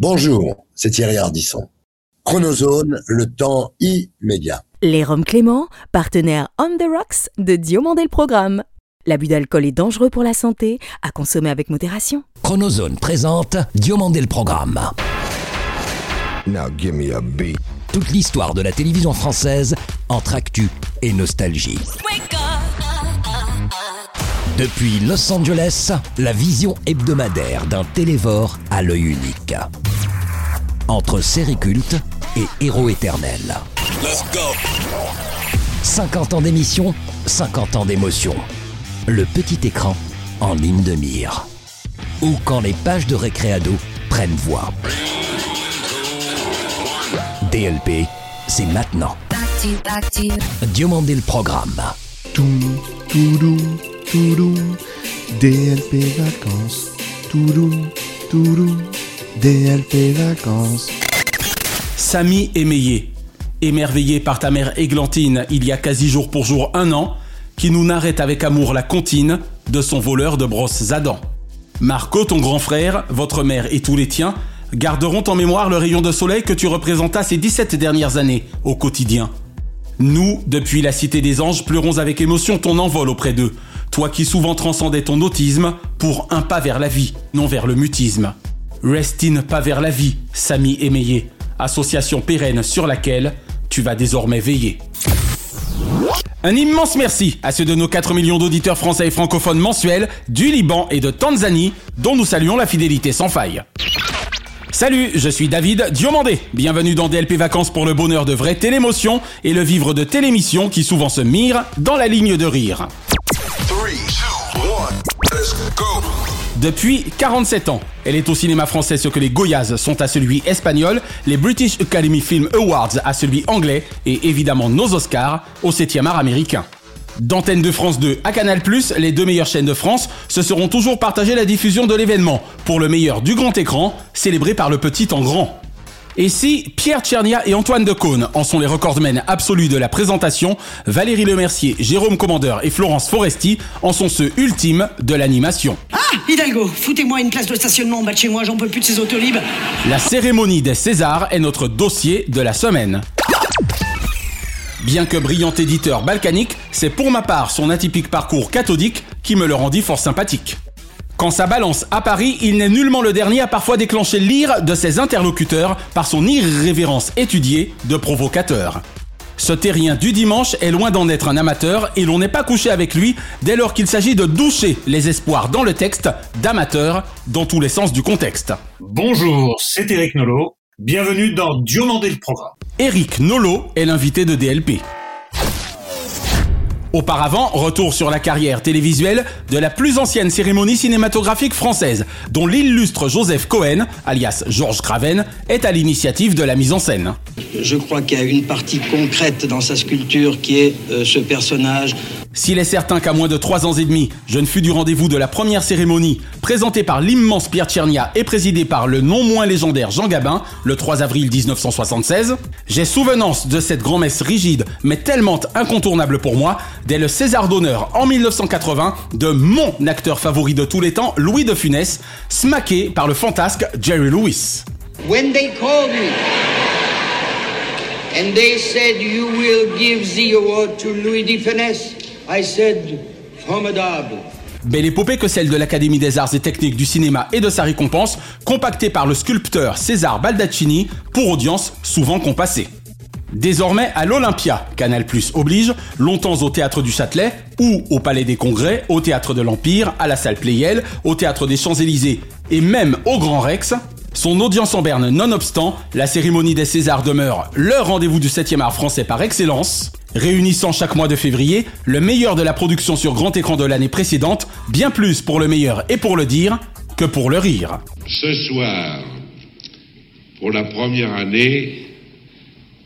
Bonjour, c'est Thierry Ardisson. Chronozone, le temps immédiat. Les Roms Clément, partenaire On the Rocks de Diomandé le Programme. L'abus d'alcool est dangereux pour la santé, à consommer avec modération. Chronozone présente Diomandé le Programme. Now give me a beat. Toute l'histoire de la télévision française entre actu et nostalgie. Depuis Los Angeles, la vision hebdomadaire d'un télévore à l'œil unique. Entre série culte et héros éternel. 50 ans d'émission, 50 ans d'émotion. Le petit écran en ligne de mire. Ou quand les pages de récréado prennent voix. DLP, c'est maintenant. Diomandé le programme. Tout, tout, tout, DLP vacances. Tout, tout, DLP vacances. Samy émeillé, émerveillé par ta mère églantine il y a quasi jour pour jour un an, qui nous narrait avec amour la comptine de son voleur de brosses à dents. Marco, ton grand frère, votre mère et tous les tiens garderont en mémoire le rayon de soleil que tu représentas ces 17 dernières années au quotidien. Nous, depuis la Cité des Anges, pleurons avec émotion ton envol auprès d'eux, toi qui souvent transcendais ton autisme pour un pas vers la vie, non vers le mutisme. Rest in pas vers la vie, Samy émeillé, association pérenne sur laquelle tu vas désormais veiller. Un immense merci à ceux de nos 4 millions d'auditeurs français et francophones mensuels du Liban et de Tanzanie, dont nous saluons la fidélité sans faille. Salut, je suis David Diomandé. Bienvenue dans DLP Vacances pour le bonheur de vraie télémotion et le vivre de télémission qui souvent se mire dans la ligne de rire. Depuis 47 ans, elle est au cinéma français ce que les Goyas sont à celui espagnol, les British Academy Film Awards à celui anglais et évidemment nos Oscars au 7e art américain. D'Antenne de France 2 à Canal+, les deux meilleures chaînes de France se seront toujours partagées la diffusion de l'événement, pour le meilleur du grand écran, célébré par le petit en grand. Et si Pierre Tchernia et Antoine Decaune en sont les recordmen absolus de la présentation, Valérie Lemercier, Jérôme Commandeur et Florence Foresti en sont ceux ultimes de l'animation. Ah Hidalgo, foutez-moi une place de stationnement en bas de chez moi, j'en peux plus de ces autolibes. La cérémonie des Césars est notre dossier de la semaine. Bien que brillant éditeur balkanique, c'est pour ma part son atypique parcours cathodique qui me le rendit fort sympathique. Quand ça balance à Paris, il n'est nullement le dernier à parfois déclencher l'ire de ses interlocuteurs par son irrévérence étudiée de provocateur. Ce terrien du dimanche est loin d'en être un amateur et l'on n'est pas couché avec lui dès lors qu'il s'agit de doucher les espoirs dans le texte d'amateurs dans tous les sens du contexte. Bonjour, c'est Eric Nolot. Bienvenue dans Diomandé le programme. Eric Nolo est l'invité de DLP. Auparavant, retour sur la carrière télévisuelle de la plus ancienne cérémonie cinématographique française, dont l'illustre Joseph Cohen, alias Georges Craven, est à l'initiative de la mise en scène. Je crois qu'il y a une partie concrète dans sa sculpture qui est euh, ce personnage. S'il est certain qu'à moins de trois ans et demi, je ne fus du rendez-vous de la première cérémonie, présentée par l'immense Pierre Tchernia et présidée par le non moins légendaire Jean Gabin, le 3 avril 1976, j'ai souvenance de cette grand-messe rigide, mais tellement incontournable pour moi, dès le César d'honneur en 1980 de mon acteur favori de tous les temps, Louis de Funès, smaqué par le fantasque Jerry Lewis. When they called me and they said you will give the award to Louis de Funès, I said formidable. Belle épopée que celle de l'Académie des arts et techniques du cinéma et de sa récompense, compactée par le sculpteur César Baldaccini pour audience souvent compassée. Désormais à l'Olympia, Canal Plus oblige, longtemps au théâtre du Châtelet ou au Palais des Congrès, au théâtre de l'Empire, à la salle Playel, au théâtre des Champs-Élysées et même au Grand Rex. Son audience en berne nonobstant, la cérémonie des Césars demeure le rendez-vous du 7e art français par excellence, réunissant chaque mois de février le meilleur de la production sur grand écran de l'année précédente, bien plus pour le meilleur et pour le dire que pour le rire. Ce soir, pour la première année,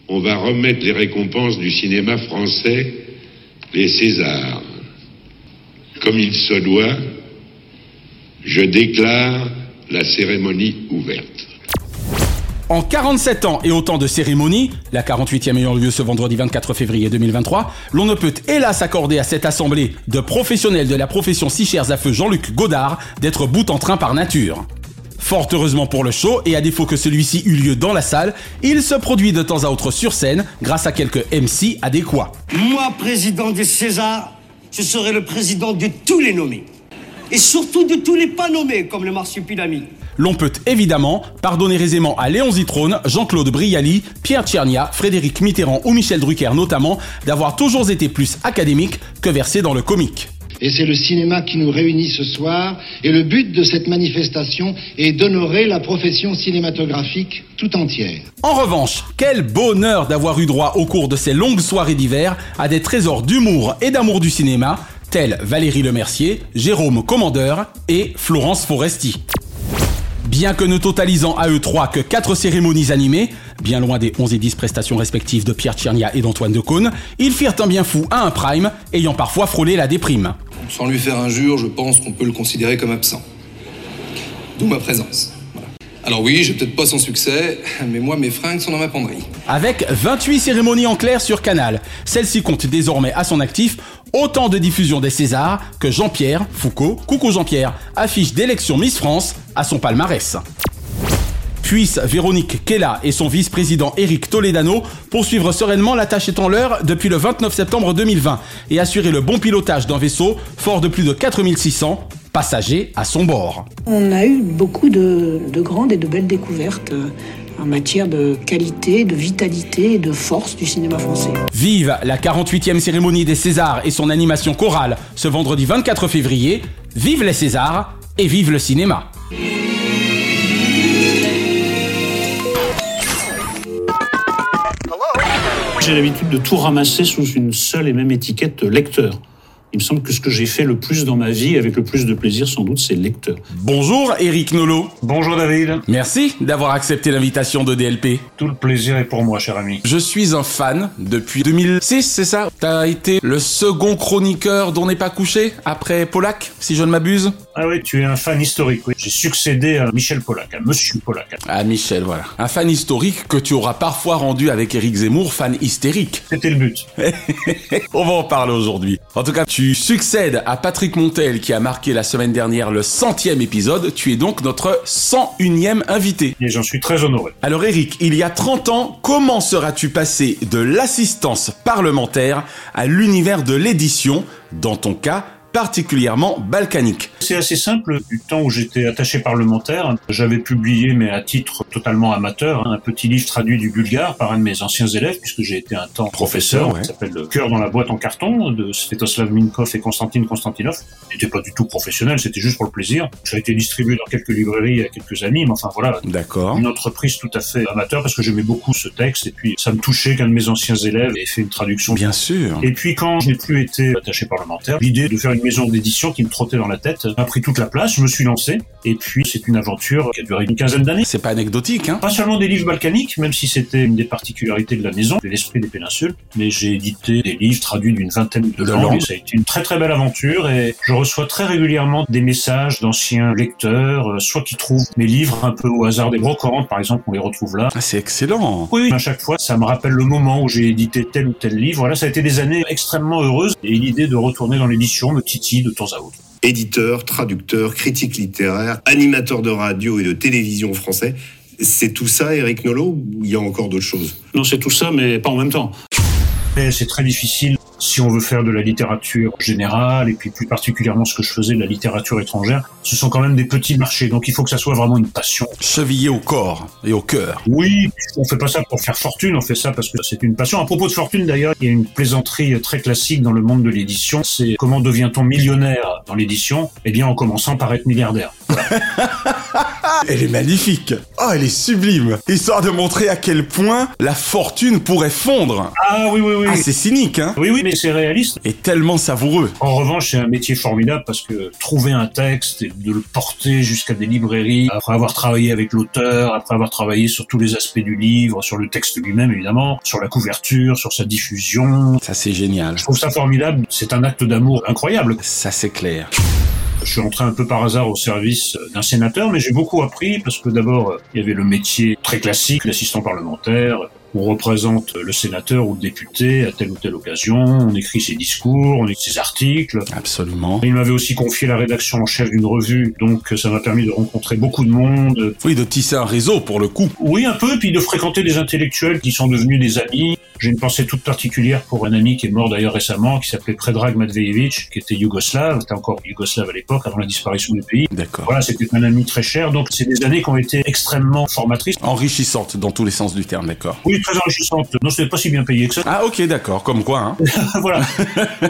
on va remettre les récompenses du cinéma français, les Césars. Comme il se doit, je déclare la cérémonie ouverte. En 47 ans et autant de cérémonies, la 48e ayant lieu ce vendredi 24 février 2023, l'on ne peut hélas accorder à cette assemblée de professionnels de la profession si chère à feu Jean-Luc Godard d'être bout en train par nature. Fort heureusement pour le show, et à défaut que celui-ci eût lieu dans la salle, il se produit de temps à autre sur scène grâce à quelques MC adéquats. Moi, président des Césars, je serai le président de tous les nommés. Et surtout de tous les pas nommés, comme le marsupilami. L'on peut évidemment pardonner aisément à Léon Zitrone, Jean-Claude Brialy, Pierre Tchernia, Frédéric Mitterrand ou Michel Drucker notamment, d'avoir toujours été plus académiques que versés dans le comique. Et c'est le cinéma qui nous réunit ce soir. Et le but de cette manifestation est d'honorer la profession cinématographique tout entière. En revanche, quel bonheur d'avoir eu droit au cours de ces longues soirées d'hiver à des trésors d'humour et d'amour du cinéma, tels Valérie Lemercier, Jérôme Commandeur et Florence Foresti. Bien que ne totalisant à eux trois que 4 cérémonies animées, bien loin des 11 et 10 prestations respectives de Pierre Tchernia et d'Antoine Decaune, ils firent un bien fou à un prime, ayant parfois frôlé la déprime. Sans lui faire injure, je pense qu'on peut le considérer comme absent. D'où ma présence. Voilà. Alors oui, j'ai peut-être pas son succès, mais moi mes fringues sont dans ma penderie. Avec 28 cérémonies en clair sur Canal, celle-ci compte désormais à son actif autant de diffusions des Césars que Jean-Pierre Foucault, coucou Jean-Pierre, affiche d'élection Miss France à son palmarès. Puisse Véronique Kella et son vice-président Eric Toledano poursuivre sereinement la tâche étant l'heure depuis le 29 septembre 2020 et assurer le bon pilotage d'un vaisseau fort de plus de 4600 passagers à son bord. On a eu beaucoup de, de grandes et de belles découvertes euh, en matière de qualité, de vitalité et de force du cinéma français. Vive la 48e cérémonie des Césars et son animation chorale ce vendredi 24 février. Vive les Césars et vive le cinéma. J'ai l'habitude de tout ramasser sous une seule et même étiquette lecteur. Il me semble que ce que j'ai fait le plus dans ma vie, avec le plus de plaisir sans doute, c'est lecteur. Bonjour Eric Nolot. Bonjour David. Merci d'avoir accepté l'invitation de DLP. Tout le plaisir est pour moi, cher ami. Je suis un fan depuis 2006, c'est ça? T'as été le second chroniqueur dont n'est pas couché après Pollack, si je ne m'abuse? Ah oui, tu es un fan historique, oui. J'ai succédé à Michel Pollack, à Monsieur Pollack. Ah Michel, voilà. Un fan historique que tu auras parfois rendu avec Eric Zemmour, fan hystérique. C'était le but. On va en parler aujourd'hui. En tout cas, tu succèdes à Patrick Montel qui a marqué la semaine dernière le centième épisode. Tu es donc notre 101e invité. Et j'en suis très honoré. Alors Eric, il y a 30 ans, comment seras-tu passé de l'assistance parlementaire à l'univers de l'édition, dans ton cas particulièrement balkanique. C'est assez simple. Du temps où j'étais attaché parlementaire, j'avais publié, mais à titre totalement amateur, un petit livre traduit du bulgare par un de mes anciens élèves, puisque j'ai été un temps professeur, ouais. qui s'appelle Le cœur dans la boîte en carton, de Svetoslav Minkov et Konstantin Konstantinov. C'était pas du tout professionnel, c'était juste pour le plaisir. Ça a été distribué dans quelques librairies à quelques amis, mais enfin voilà. D'accord. Une entreprise tout à fait amateur, parce que j'aimais beaucoup ce texte, et puis ça me touchait qu'un de mes anciens élèves ait fait une traduction. Bien sûr. Et puis quand je n'ai plus été attaché parlementaire, l'idée de faire une maison d'édition qui me trottait dans la tête a pris toute la place, je me suis lancé, et puis c'est une aventure qui a duré une quinzaine d'années. C'est pas anecdotique, hein Pas seulement des livres balkaniques, même si c'était une des particularités de la maison, de l'esprit des péninsules, mais j'ai édité des livres traduits d'une vingtaine de, De langues, ça a été une très très belle aventure, et je reçois très régulièrement des messages d'anciens lecteurs, euh, soit qui trouvent mes livres un peu au hasard des brocantes, par exemple, on les retrouve là, Ah, c'est excellent. oui, à chaque fois, ça me rappelle le moment où j'ai édité tel ou tel livre. Voilà, ça a été des années extrêmement heureuses et l'idée de retourner dans l'édition me titille de temps à autre. éditeur, traducteur, critique littéraire, animateur de radio et de télévision français. C'est tout ça, Eric Nolot, ou il y a encore d'autres choses? Non, c'est tout ça, mais pas en même temps. C'est très difficile si on veut faire de la littérature générale et puis plus particulièrement ce que je faisais de la littérature étrangère. Ce sont quand même des petits marchés, donc il faut que ça soit vraiment une passion. Chevillé au corps et au cœur. Oui, on fait pas ça pour faire fortune, on fait ça parce que c'est une passion. À propos de fortune d'ailleurs, il y a une plaisanterie très classique dans le monde de l'édition, c'est comment devient-on millionnaire dans l'édition? Eh bien en commençant par être milliardaire. Elle est magnifique. Oh, elle est sublime. Histoire de montrer à quel point la fortune pourrait fondre. Ah oui, oui, oui. Ah, c'est cynique, hein Oui, oui, mais c'est réaliste. Et tellement savoureux. En revanche, c'est un métier formidable parce que trouver un texte et de le porter jusqu'à des librairies, après avoir travaillé avec l'auteur, après avoir travaillé sur tous les aspects du livre, sur le texte lui-même évidemment, sur la couverture, sur sa diffusion. Ça, c'est génial. Je trouve ça formidable. C'est un acte d'amour incroyable. Ça, c'est clair. Je suis entré un peu par hasard au service d'un sénateur, mais j'ai beaucoup appris parce que d'abord, il y avait le métier très classique, l'assistant parlementaire, On représente le sénateur ou le député à telle ou telle occasion, on écrit ses discours, on écrit ses articles. Absolument. Il m'avait aussi confié la rédaction en chef d'une revue, donc ça m'a permis de rencontrer beaucoup de monde. Oui, de tisser un réseau pour le coup. Oui, un peu, puis de fréquenter des intellectuels qui sont devenus des amis. J'ai une pensée toute particulière pour un ami qui est mort d'ailleurs récemment, qui s'appelait Predrag Matvejevic, qui était yougoslave, était encore yougoslave à l'époque, avant la disparition du pays. D'accord. Voilà, c'était un ami très cher, donc c'est des années qui ont été extrêmement formatrices. Enrichissantes dans tous les sens du terme, d'accord. Oui, très enrichissantes. Non, c'était pas si bien payé que ça. Ah ok, d'accord, comme quoi. Hein. voilà.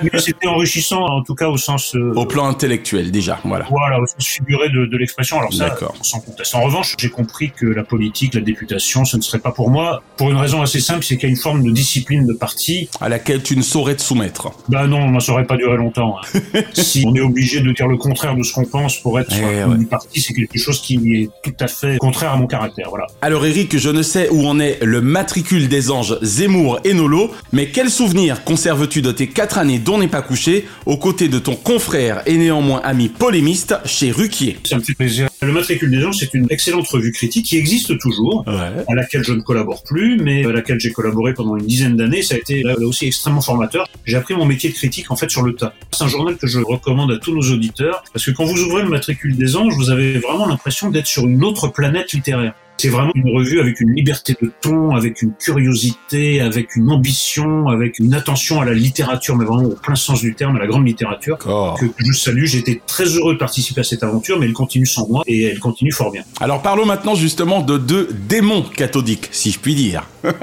Mais c'était enrichissant, en tout cas au sens... euh, Au plan intellectuel déjà, voilà. Voilà, au sens figuré de, de l'expression. Alors ça, D'accord. sans conteste. En revanche, j'ai compris que la politique, la députation, ce ne serait pas pour moi, pour une raison assez simple, c'est qu'il y a une forme de discipline de parti. À laquelle tu ne saurais te soumettre. Ben non, ça aurait pas duré longtemps. hein. si on est obligé de dire le contraire de ce qu'on pense pour être sur Eh ouais. du parti, c'est quelque chose qui est tout à fait contraire à mon caractère. Voilà. Alors Eric, je ne sais où en est le matricule des anges Zemmour et Nolo, mais quel souvenir conserves-tu de tes quatre années dont n'est pas couché, aux côtés de ton confrère et néanmoins ami polémiste chez Ruquier? Ça me fait plaisir. Le Matricule des Anges, c'est une excellente revue critique qui existe toujours, à laquelle je ne collabore plus, mais à laquelle j'ai collaboré pendant une dizaine d'années. Ça a été là aussi extrêmement formateur. J'ai appris mon métier de critique en fait sur le tas. C'est un journal que je recommande à tous nos auditeurs parce que quand vous ouvrez le Matricule des Anges, vous avez vraiment l'impression d'être sur une autre planète littéraire. C'est vraiment une revue avec une liberté de ton, avec une curiosité, avec une ambition, avec une attention à la littérature, mais vraiment au plein sens du terme, à la grande littérature, que je salue. J'étais très heureux de participer à cette aventure, mais elle continue sans moi et elle continue fort bien. Alors parlons maintenant justement de deux démons cathodiques, si je puis dire.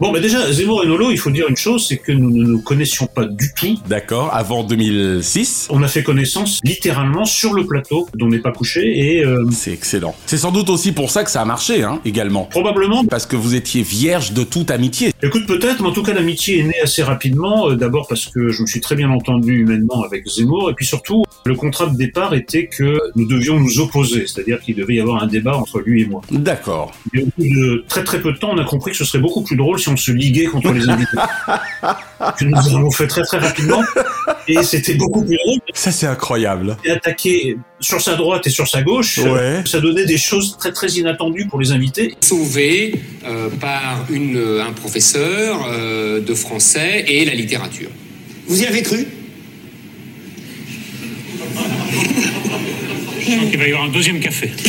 Bon, mais déjà, Zemmour et Nolo, il faut dire une chose, c'est que nous ne nous connaissions pas du tout. D'accord, avant 2006. On a fait connaissance littéralement sur le plateau dont n'est pas couché et... euh, C'est excellent. C'est sans doute aussi pour ça que ça a marché, hein, également. Probablement. Parce que vous étiez vierge de toute amitié. Écoute, peut-être, mais en tout cas, l'amitié est née assez rapidement. euh, D'abord parce que je me suis très bien entendu humainement avec Zemmour, et puis surtout, le contrat de départ était que nous devions nous opposer, c'est-à-dire qu'il devait y avoir un débat entre lui et moi. D'accord. Et au bout de très très peu de temps, on a compris que ce serait beaucoup plus drôle si on se liguait contre les invités. Que nous avons fait très très rapidement, et c'était beaucoup plus drôle. Ça, c'est incroyable. Et attaquer sur sa droite et sur sa gauche, Ouais. ça donnait des choses très très inattendues pour les invités. sauvé euh, par une, un professeur euh, de français et la littérature. Vous y avez cru? Je sens qu'il va y avoir un deuxième café.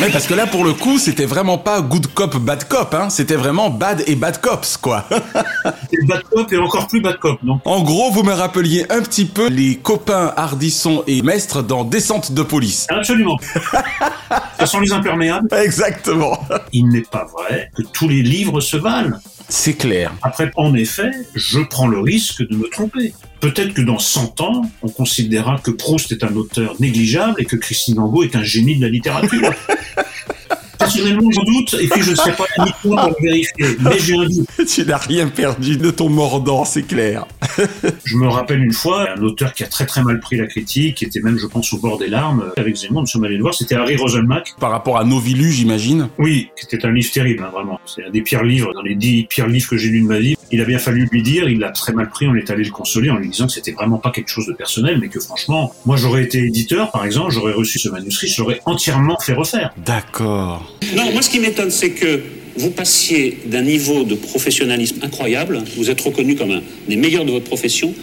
Ouais, parce que là, pour le coup, c'était vraiment pas good cop, bad cop, hein. C'était vraiment bad et bad cops, quoi. Et bad cop et encore plus bad cop, donc. En gros, vous me rappeliez un petit peu les copains Hardisson et Mestre dans Descente de police. Absolument. Ce sont les imperméables. Exactement. Il n'est pas vrai que tous les livres se valent. C'est clair. Après, en effet, je prends le risque de me tromper. Peut-être que dans 100 ans, on considérera que Proust est un auteur négligeable et que Christine Angot est un génie de la littérature. Personnellement, je doute, et puis je ne serai pas la pour le vérifier, mais j'ai un doute. tu n'as rien perdu de ton mordant, c'est clair. Je me rappelle une fois, un auteur qui a très très mal pris la critique, qui était même, je pense, au bord des larmes. Avec Zemmour, nous sommes allés le voir, c'était Harry Roselmack. Par rapport à Novilu, j'imagine. Oui, c'était un livre terrible, hein, vraiment. C'est un des pires livres, dans les dix pires livres que j'ai lus de ma vie. Il a bien fallu lui dire, il l'a très mal pris, on est allé le consoler en lui disant que c'était vraiment pas quelque chose de personnel, mais que franchement, moi j'aurais été éditeur, par exemple, j'aurais reçu ce manuscrit, je l'aurais entièrement fait refaire. D'accord. Non, moi ce qui m'étonne, c'est que vous passiez d'un niveau de professionnalisme incroyable, vous êtes reconnu comme un des meilleurs de votre profession,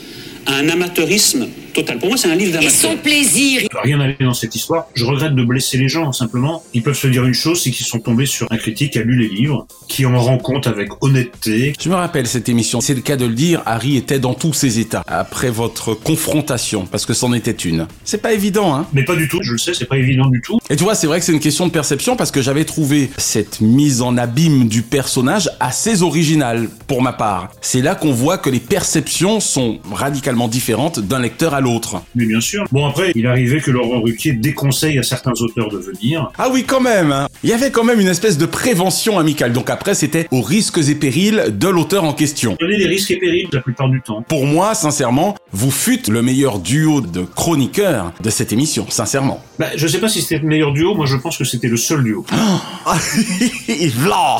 à un amateurisme total. Pour moi, c'est un livre d'amateur. plaisir. Il va rien aller dans cette histoire. Je regrette de blesser les gens, simplement. Ils peuvent se dire une chose, c'est qu'ils sont tombés sur un critique qui a lu les livres, qui en rend compte avec honnêteté. Je me rappelle cette émission. C'est le cas de le dire. Harry était dans tous ses états après votre confrontation, parce que c'en était une. C'est pas évident, hein. Mais pas du tout, je le sais, c'est pas évident du tout. Et tu vois, c'est vrai que c'est une question de perception parce que j'avais trouvé cette mise en abîme du personnage assez originale pour ma part. C'est là qu'on voit que les perceptions sont radicalement différentes d'un lecteur à l'autre. Mais bien sûr. Bon, après, il arrivait que Laurent Ruquier déconseille à certains auteurs de venir. Ah oui, quand même. hein. Il y avait quand même une espèce de prévention amicale. Donc après, c'était aux risques et périls de l'auteur en question. Donner les risques et périls la plupart du temps. Pour moi, sincèrement, vous fûtes le meilleur duo de chroniqueurs de cette émission, sincèrement. Bah, je sais pas si c'était le meilleur duo, moi je pense que c'était le seul duo. V'là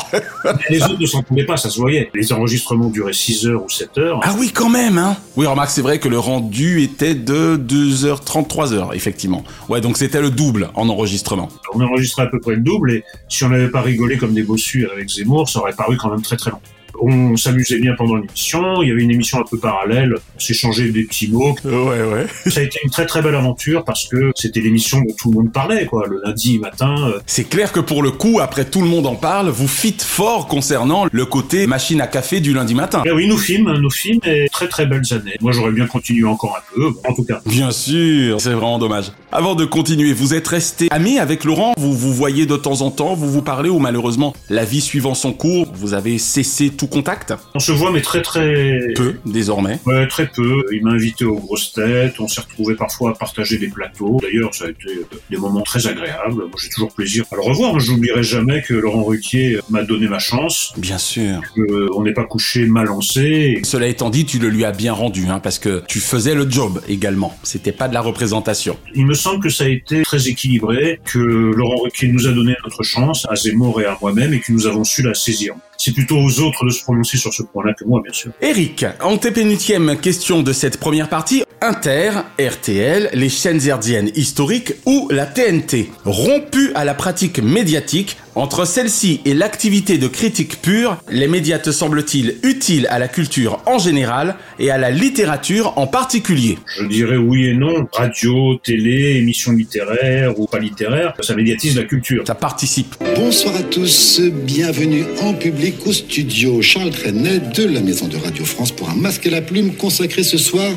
les autres ne s'entendaient pas, ça se voyait. Les enregistrements duraient 6 heures ou 7 heures. Ah oui, quand même, hein Oui, remarque, c'est vrai que le rendu était de 2h30, 3h, effectivement. Ouais, donc c'était le double en enregistrement. On enregistrait à peu près le double et si on n'avait pas rigolé comme des bossus avec Zemmour, ça aurait paru quand même très très long. On s'amusait bien pendant l'émission. Il y avait une émission un peu parallèle. On s'échangeait des petits mots. Ouais, ouais. Ça a été une très très belle aventure parce que c'était l'émission dont tout le monde parlait, quoi. Le lundi matin. euh, C'est clair que pour le coup, après tout le monde en parle, vous fites fort concernant le côté machine à café du lundi matin. Eh oui, nos films, nos films et très très belles années. Moi, j'aurais bien continué encore un peu, en tout cas. Bien sûr, c'est vraiment dommage. Avant de continuer, vous êtes resté ami avec Laurent, vous vous voyez de temps en temps, vous vous parlez ou malheureusement, la vie suivant son cours, vous avez cessé tout contact On se voit, mais très très Peu, désormais. Ouais, très peu. Il m'a invité aux grosses têtes. On s'est retrouvés parfois à partager des plateaux. D'ailleurs, ça a été euh, des moments très agréables. Moi, j'ai toujours plaisir à le revoir. Je n'oublierai jamais que Laurent Ruquier m'a donné ma chance. Bien sûr. Que on n'est pas couché mal lancé. Cela étant dit, tu le lui as bien rendu, hein, parce que tu faisais le job également. C'était pas de la représentation. Il me semble que ça a été très équilibré, que Laurent Ruquier nous a donné notre chance, à Zemmour et à moi-même, et que nous avons su la saisir. C'est plutôt aux autres de se prononcer sur ce point-là que moi, bien sûr. Eric, antépénultième question de cette première partie. Inter, RTL, les chaînes herdiennes historiques ou la TNT, rompu à la pratique médiatique, entre celle-ci et l'activité de critique pure, les médias te semblent-ils utiles à la culture en général et à la littérature en particulier? Je dirais oui et non. Radio, télé, émissions littéraires ou pas littéraires, ça médiatise la culture. Ça participe. Bonsoir à tous, bienvenue en public au studio Charles Trenet de la Maison de Radio France pour un masque à la plume consacré ce soir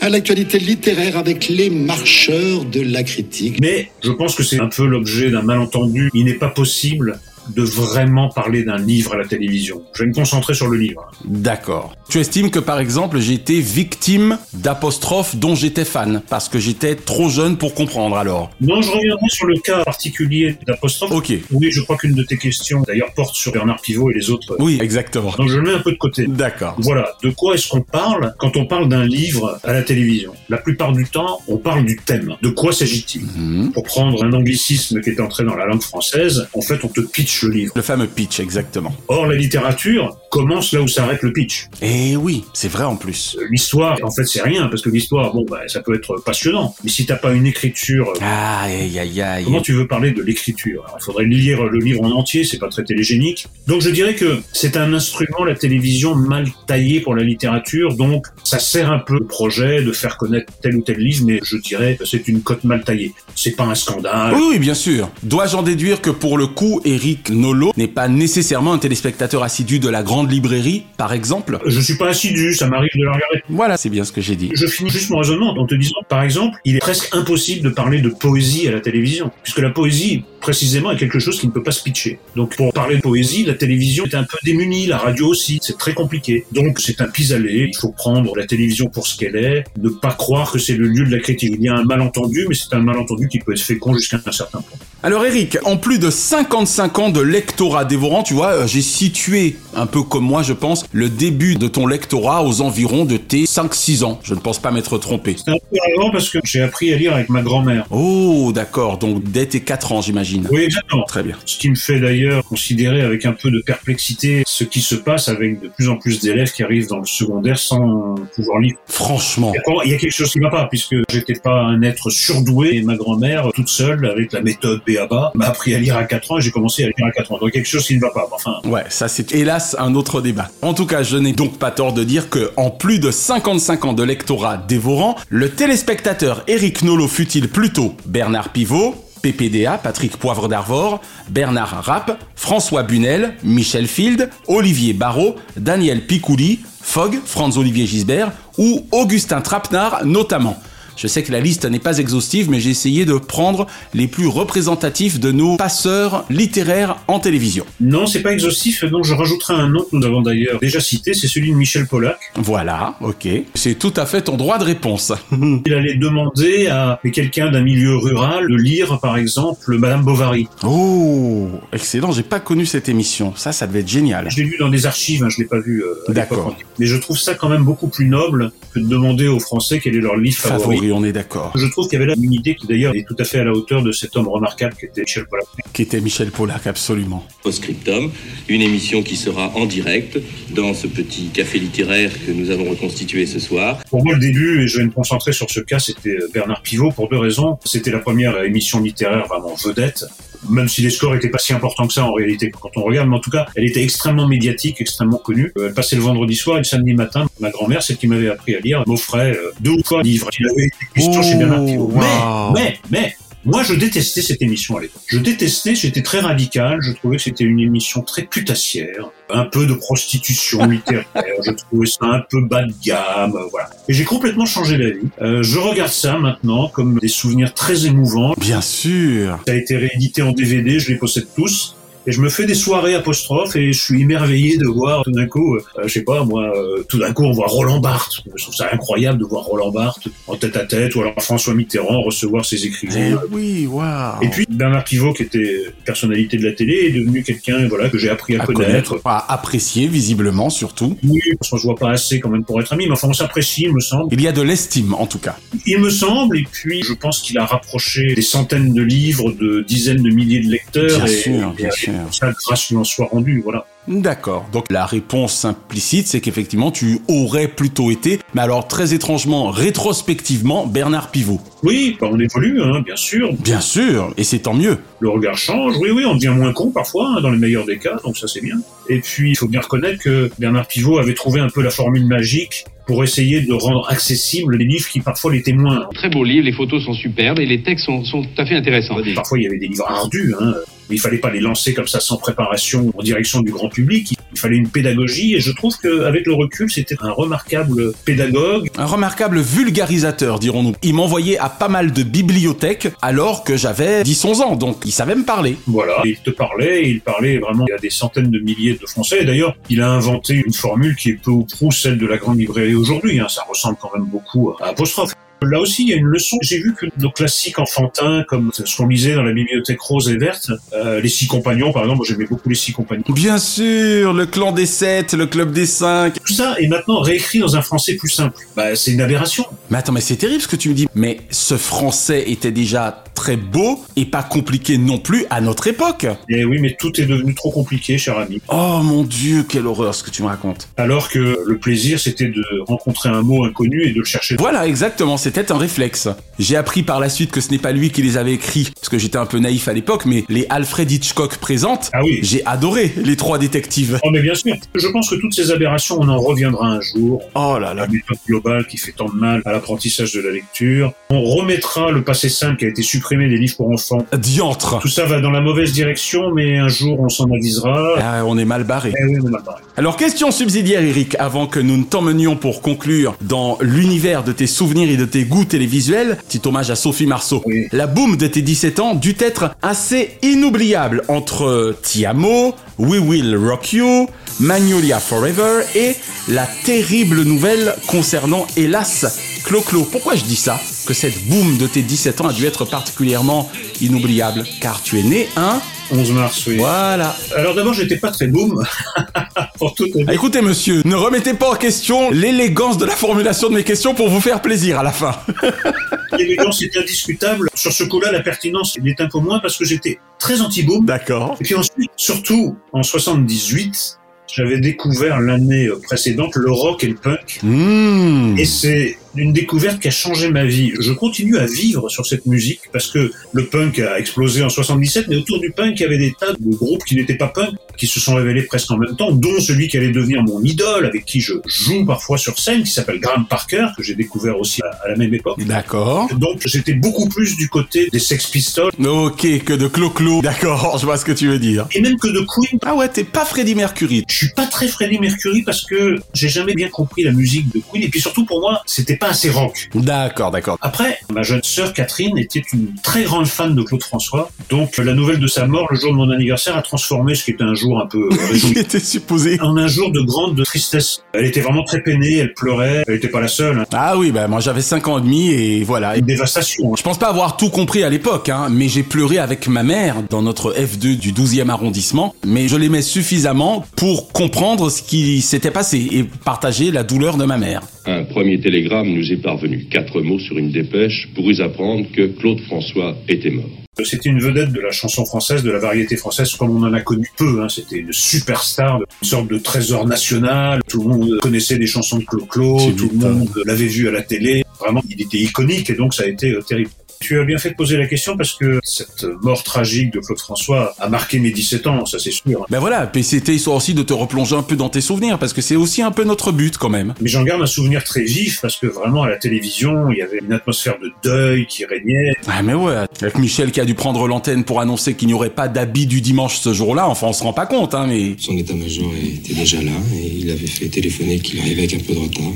à l'actualité littéraire avec les marcheurs de la critique. Mais je pense que c'est un peu l'objet d'un malentendu. Il n'est pas possible de vraiment parler d'un livre à la télévision. Je vais me concentrer sur le livre. D'accord. Tu estimes que par exemple j'ai été victime d'apostrophes dont j'étais fan, parce que j'étais trop jeune pour comprendre alors Non, je reviendrai sur le cas particulier d'apostrophe. Ok. Oui, je crois qu'une de tes questions, d'ailleurs, porte sur Bernard Pivot et les autres. Oui, exactement. Donc je le mets un peu de côté. D'accord. Voilà, de quoi est-ce qu'on parle quand on parle d'un livre à la télévision? La plupart du temps, on parle du thème. De quoi s'agit-il? Mhm. Pour prendre un anglicisme qui est entré dans la langue française, en fait, on te pitch le livre. Le fameux pitch, exactement. Or, la littérature commence là où s'arrête le pitch. Et oui, c'est vrai en plus. Euh, L'histoire, en fait, c'est rien, parce que l'histoire, bon, bah, ça peut être passionnant. Mais si t'as pas une écriture, euh, Aïe, aïe, aïe. comment tu veux parler de l'écriture? Il faudrait lire le livre en entier, c'est pas très télégénique. Donc je dirais que c'est un instrument, la télévision, mal taillé pour la littérature, donc ça sert un peu le projet de faire connaître tel ou tel livre, mais je dirais que c'est une cote mal taillée. C'est pas un scandale. Oui, oui, bien sûr. Dois-je en déduire que pour le coup, Eric Nolot n'est pas nécessairement un téléspectateur assidu de la grande librairie, par exemple Je suis pas assidu, ça m'arrive de la regarder. Voilà, c'est bien ce que j'ai dit. Je finis juste mon raisonnement en te disant, par exemple, il est presque impossible de parler de poésie à la télévision, puisque la poésie, précisément, est quelque chose qui ne peut pas se pitcher. Donc, pour parler de poésie, la télévision est un peu démunie, la radio aussi, c'est très compliqué. Donc, c'est un pis-aller, il faut prendre la télévision pour ce qu'elle est, ne pas croire que c'est le lieu de la critique. Il y a un malentendu, mais c'est un malentendu qui peut être fécond jusqu'à un certain point. Alors Eric, en plus de 55 ans de lectorat dévorant, tu vois, euh, j'ai situé, un peu comme moi je pense, le début de ton lectorat aux environs de tes 5-6 ans. Je ne pense pas m'être trompé. C'est un peu avant parce que j'ai appris à lire avec ma grand-mère. Oh, d'accord, donc dès tes 4 ans j'imagine. Oui, exactement. Très bien. Ce qui me fait d'ailleurs considérer avec un peu de perplexité ce qui se passe avec de plus en plus d'élèves qui arrivent dans le secondaire sans pouvoir lire. Franchement. Il y a- il y a quelque chose qui ne va pas, puisque j'étais pas un être surdoué et ma grand-mère, toute seule, avec la méthode BABA, m'a appris à lire à 4 ans et j'ai commencé à lire à 4 ans. Donc quelque chose qui ne va pas. Ouais, ça c'est hélas un autre débat. En tout cas, je n'ai donc pas tort de dire que, en plus de 55 ans de lectorat dévorant, le téléspectateur Eric Nolot fut-il plutôt Bernard Pivot, PPDA, Patrick Poivre d'Arvor, Bernard Rapp, François Bunel, Michel Field, Olivier Barrault, Daniel Picouli, Fogg, Franz-Olivier Gisbert ou Augustin Trapenard notamment. Je sais que la liste n'est pas exhaustive, mais j'ai essayé de prendre les plus représentatifs de nos passeurs littéraires en télévision. non, c'est pas exhaustif, donc je rajouterai un nom que nous avons d'ailleurs déjà cité, c'est celui de Michel Pollack. Voilà, ok. C'est tout à fait ton droit de réponse. Il allait demander à quelqu'un d'un milieu rural de lire, par exemple, Madame Bovary. Oh, excellent, j'ai pas connu cette émission. Ça, ça devait être génial. Je l'ai lu dans des archives, hein, je l'ai pas vu. euh, D'accord. Mais je trouve ça quand même beaucoup plus noble que de demander aux Français quel est leur livre favori. Favori, on est d'accord. Je trouve qu'il y avait là une idée qui d'ailleurs est tout à fait à la hauteur de cet homme remarquable qui était Michel Pollack. Qui était Michel Pollack, absolument. Postscriptum, une émission qui sera en direct dans ce petit café littéraire que nous avons reconstitué ce soir. Pour moi, le début, et je vais me concentrer sur ce cas, c'était euh, Bernard Pivot pour deux raisons. C'était la première émission littéraire vraiment vedette. Même si les scores étaient pas si importants que ça en réalité quand on regarde, mais en tout cas, elle était extrêmement médiatique, extrêmement connue. Euh, Elle passait le vendredi soir et le samedi matin. Ma grand-mère, celle qui m'avait appris à lire, m'offrait euh, deux ou trois livres. Il avait été question chez Bernard wow. Mais, mais, mais, moi, je détestais cette émission à l'époque. Je détestais, c'était très radical. Je trouvais que c'était une émission très putassière, un peu de prostitution littéraire. je trouvais ça un peu bas de gamme, voilà. Et j'ai complètement changé d'avis. Euh, je regarde ça maintenant comme des souvenirs très émouvants. Bien sûr. Ça a été réédité en DVD, je les possède tous. Et je me fais des soirées apostrophes et je suis émerveillé de voir tout d'un coup, euh, je sais pas moi, euh, tout d'un coup on voit Roland Barthes. Je trouve ça incroyable de voir Roland Barthes en tête à tête ou alors François Mitterrand recevoir ses écrivains. Eh oui, waouh. Et puis Bernard Pivot, qui était personnalité de la télé, est devenu quelqu'un voilà que j'ai appris à, À connaître. connaître, à apprécier visiblement surtout. Oui, parce qu'on se voit pas assez quand même pour être amis, mais enfin on s'apprécie, il me semble. Il y a de l'estime en tout cas. Il me semble, et puis je pense qu'il a rapproché des centaines de livres, de dizaines de milliers de lecteurs, Bien et, sûr, et bien sûr. Ça grâce lui en soit rendu, voilà. D'accord. Donc la réponse implicite, c'est qu'effectivement tu aurais plutôt été, mais alors très étrangement, rétrospectivement, Bernard Pivot. Oui, bah, on évolue, hein, bien sûr. Bien sûr, et c'est tant mieux. Le regard change, oui, oui, on devient moins con parfois, hein, dans les meilleurs des cas, donc ça c'est bien. Et puis, il faut bien reconnaître que Bernard Pivot avait trouvé un peu la formule magique pour essayer de rendre accessibles les livres qui parfois l'étaient moins. Très beau livre, les photos sont superbes et les textes sont, sont tout à fait intéressants. Parfois, il y avait des livres ardus, hein, mais il fallait pas les lancer comme ça sans préparation en direction du grand public. Il fallait une pédagogie, et je trouve qu'avec le recul, c'était un remarquable pédagogue. Un remarquable vulgarisateur, dirons-nous. Il m'envoyait à pas mal de bibliothèques alors que j'avais 10-11 ans, donc il savait me parler. Voilà, il te parlait, et il parlait vraiment à des centaines de milliers de Français. D'ailleurs, il a inventé une formule qui est peu ou prou celle de la grande librairie aujourd'hui. hein. Ça ressemble quand même beaucoup à Apostrophe. Là aussi, il y a une leçon. J'ai vu que nos classiques enfantins, comme ce qu'on lisait dans la bibliothèque rose et verte, euh, les six compagnons, par exemple, moi j'aimais beaucoup les six compagnons. Bien sûr, le clan des sept, le club des cinq. Tout ça est maintenant réécrit dans un français plus simple. Bah, c'est une aberration. Mais attends, mais c'est terrible ce que tu me dis. Mais ce français était déjà très beau et pas compliqué non plus à notre époque. Et oui, mais tout est devenu trop compliqué, cher ami. Oh mon dieu, quelle horreur ce que tu me racontes. Alors que le plaisir, c'était de rencontrer un mot inconnu et de le chercher. Voilà, exactement, c'était un réflexe. J'ai appris par la suite que ce n'est pas lui qui les avait écrits, parce que j'étais un peu naïf à l'époque, mais les Alfred Hitchcock présentent, ah oui. j'ai adoré les trois détectives. Oh mais bien sûr, je pense que toutes ces aberrations, on en reviendra un jour. Oh là là. La méthode globale qui fait tant de mal à l'apprentissage de la lecture. On remettra le passé simple qui a été supprimé des livres pour enfants. Diantre. Tout ça va dans la mauvaise direction, mais un jour on s'en avisera. Ah, on est mal barré. Eh oui, on est mal barré. Alors, question subsidiaire, Eric, avant que nous ne t'emmenions pour conclure dans l'univers de tes souvenirs et de tes goûts télévisuels, petit hommage à Sophie Marceau. La boum de tes 17 ans dut être assez inoubliable entre Tiamo, We Will Rock You, Magnolia Forever et la terrible nouvelle concernant, hélas, Clo-Clo. Pourquoi je dis ça Que cette boum de tes 17 ans a dû être particulièrement inoubliable, car tu es né un 11 mars, oui. Voilà. Alors d'abord, j'étais pas très boum. pour tout. Ah, Écoutez, monsieur, ne remettez pas en question l'élégance de la formulation de mes questions pour vous faire plaisir à la fin. L'élégance est indiscutable. Sur ce coup-là, la pertinence est un peu moins parce que j'étais très anti-boom. D'accord. Et puis ensuite, surtout, en 78, j'avais découvert l'année précédente le rock et le punk. Mmh. Et c'est une découverte qui a changé ma vie. Je continue à vivre sur cette musique parce que le punk a explosé en 77, mais autour du punk, il y avait des tas de groupes qui n'étaient pas punk, qui se sont révélés presque en même temps, dont celui qui allait devenir mon idole, avec qui je joue parfois sur scène, qui s'appelle Graham Parker, que j'ai découvert aussi à, à la même époque. D'accord. Donc j'étais beaucoup plus du côté des Sex Pistols. Ok, que de Clo-Clo. D'accord, je vois ce que tu veux dire. Et même que de Queen. Ah ouais, t'es pas Freddie Mercury. Je suis pas très Freddie Mercury parce que j'ai jamais bien compris la musique de Queen. Et puis surtout pour moi, c'était pas assez rock. D'accord, d'accord. Après, ma jeune sœur Catherine était une très grande fan de Claude François. Donc la nouvelle de sa mort, le jour de mon anniversaire, a transformé ce qui était un jour un peu Il était supposé. en un jour de grande tristesse. Elle était vraiment très peinée, elle pleurait. Elle était pas la seule. hein. Ah oui, bah moi j'avais 5 ans et demi et voilà. Une dévastation. hein. Je pense pas avoir tout compris à l'époque, hein, mais j'ai pleuré avec ma mère dans notre F2 du 12e arrondissement, mais je l'aimais suffisamment pour comprendre ce qui s'était passé et partager la douleur de ma mère. Un premier télégramme nous est parvenu. Quatre mots sur une dépêche pour nous apprendre que Claude François était mort. C'était une vedette de la chanson française, de la variété française, comme on en a connu peu. Hein. C'était une superstar, une sorte de trésor national. Tout le monde connaissait les chansons de Clo-Clo, Tu tout le m'étonnes. monde l'avait vu à la télé. Vraiment, il était iconique et donc ça a été euh, terrible. Tu as bien fait de poser la question parce que cette mort tragique de Claude François a marqué mes 17 ans, ça c'est sûr. Ben voilà, puis c'était histoire aussi de te replonger un peu dans tes souvenirs, parce que c'est aussi un peu notre but quand même. Mais j'en garde un souvenir très vif parce que vraiment à la télévision, il y avait une atmosphère de deuil qui régnait. Ah mais ouais, avec Michel qui a dû prendre l'antenne pour annoncer qu'il n'y aurait pas d'habit du dimanche ce jour-là, enfin on se rend pas compte, hein, mais... Son état-major était déjà là et il avait fait téléphoner qu'il arrivait avec un peu de retard.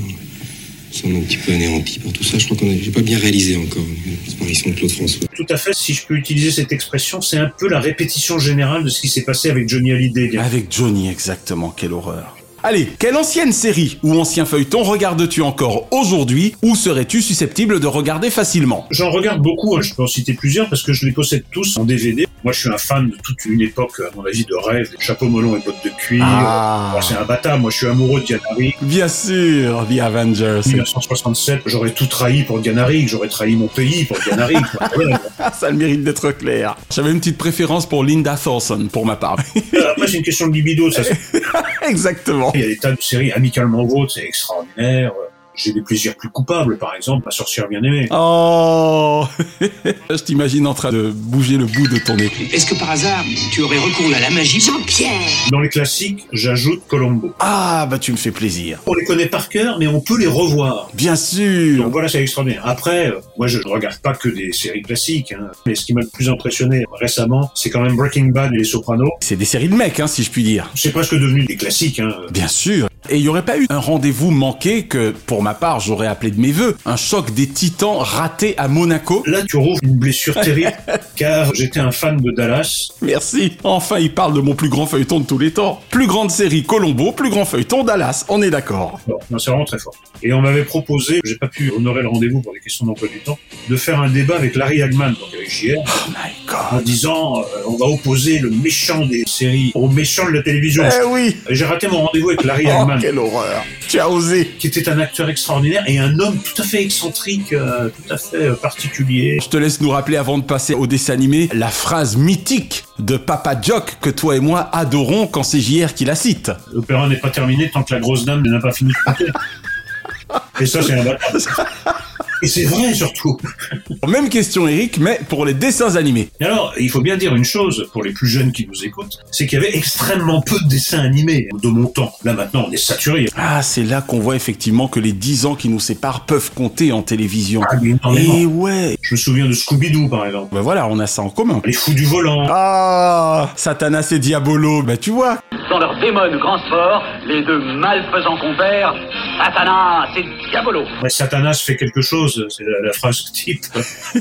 Nous sommes un petit peu anéantis par tout ça. Je crois qu'on n'a pas bien réalisé encore la disparition de Claude François. Tout à fait, si je peux utiliser cette expression, c'est un peu la répétition générale de ce qui s'est passé avec Johnny Hallyday. Avec Johnny, exactement, quelle horreur. Allez, quelle ancienne série ou ancien feuilleton regardes-tu encore aujourd'hui ou serais-tu susceptible de regarder facilement? J'en regarde beaucoup, hein. je peux en citer plusieurs parce que je les possède tous en DVD. Moi, je suis un fan de toute une époque, à mon avis, de rêve, chapeau melon et bottes de cuir. Ah. C'est un bâtard, moi je suis amoureux de Diana Rigg. Bien sûr, The Avengers. 1967, j'aurais tout trahi pour Diana Rigg, j'aurais trahi mon pays pour Diana Rigg. Ça a le mérite d'être clair. J'avais une petite préférence pour Linda Thorson, pour ma part. Après, c'est une question de libido, ça. Exactement. Il y a des tas de séries amicalement vôtres, c'est extraordinaire. J'ai des plaisirs plus coupables, par exemple, ma sorcière bien-aimée. Oh Je t'imagine en train de bouger le bout de ton nez. Est-ce que par hasard, tu aurais recours à la magie? Jean-Pierre Dans les classiques, j'ajoute Colombo. Ah, bah tu me fais plaisir. On les connaît par cœur, mais on peut les revoir. Bien sûr Donc voilà, c'est extraordinaire. Après, euh, moi, je ne regarde pas que des séries classiques. Hein. Mais ce qui m'a le plus impressionné récemment, c'est quand même Breaking Bad et Les Sopranos. C'est des séries de mecs, hein, si je puis dire. C'est presque devenu des classiques. Hein. Bien sûr. Et il n'y aurait pas eu un rendez-vous manqué que, pour ma part, j'aurais appelé de mes voeux, un choc des titans raté à Monaco. Là, tu rouvres une blessure terrible, car j'étais un fan de Dallas. Merci. Enfin, il parle de mon plus grand feuilleton de tous les temps. Plus grande série Colombo, plus grand feuilleton Dallas. On est d'accord. Bon, non, c'est vraiment très fort. Et on m'avait proposé, j'ai pas pu honorer le rendez-vous pour des questions d'emploi du temps, de faire un débat avec Larry Hagman, donc avec JR, Oh en disant euh, on va opposer le méchant des séries au méchant de la télévision. Eh oui J'ai raté mon rendez-vous avec Larry Oh, Hagman. Quelle horreur. Tu as osé. Qui était un acteur extraordinaire et un homme tout à fait excentrique, euh, tout à fait euh, particulier. Je te laisse nous rappeler avant de passer au dessin animé la phrase mythique de Papa Jock que toi et moi adorons quand c'est JR qui la cite. L'opéra n'est pas terminé tant que la grosse dame n'a pas fini de compter. Et ça, c'est un bâtard. Et c'est vrai, surtout. Même question Eric, mais pour les dessins animés. Et alors, il faut bien dire une chose pour les plus jeunes qui nous écoutent, c'est qu'il y avait extrêmement peu de dessins animés de mon temps. Là maintenant, on est saturé. Ah, c'est là qu'on voit effectivement que les 10 ans qui nous séparent peuvent compter en télévision. Ah, mais. Et ouais. Je me souviens de Scooby-Doo, par exemple. Ben voilà, on a ça en commun. Les fous du volant. Ah, Satanas et Diabolo, bah tu vois. Dans leur démon grand sport, les deux malfaisants compères, Satanas et Diabolo. Ouais, Satanas fait quelque chose, c'est la, la phrase type,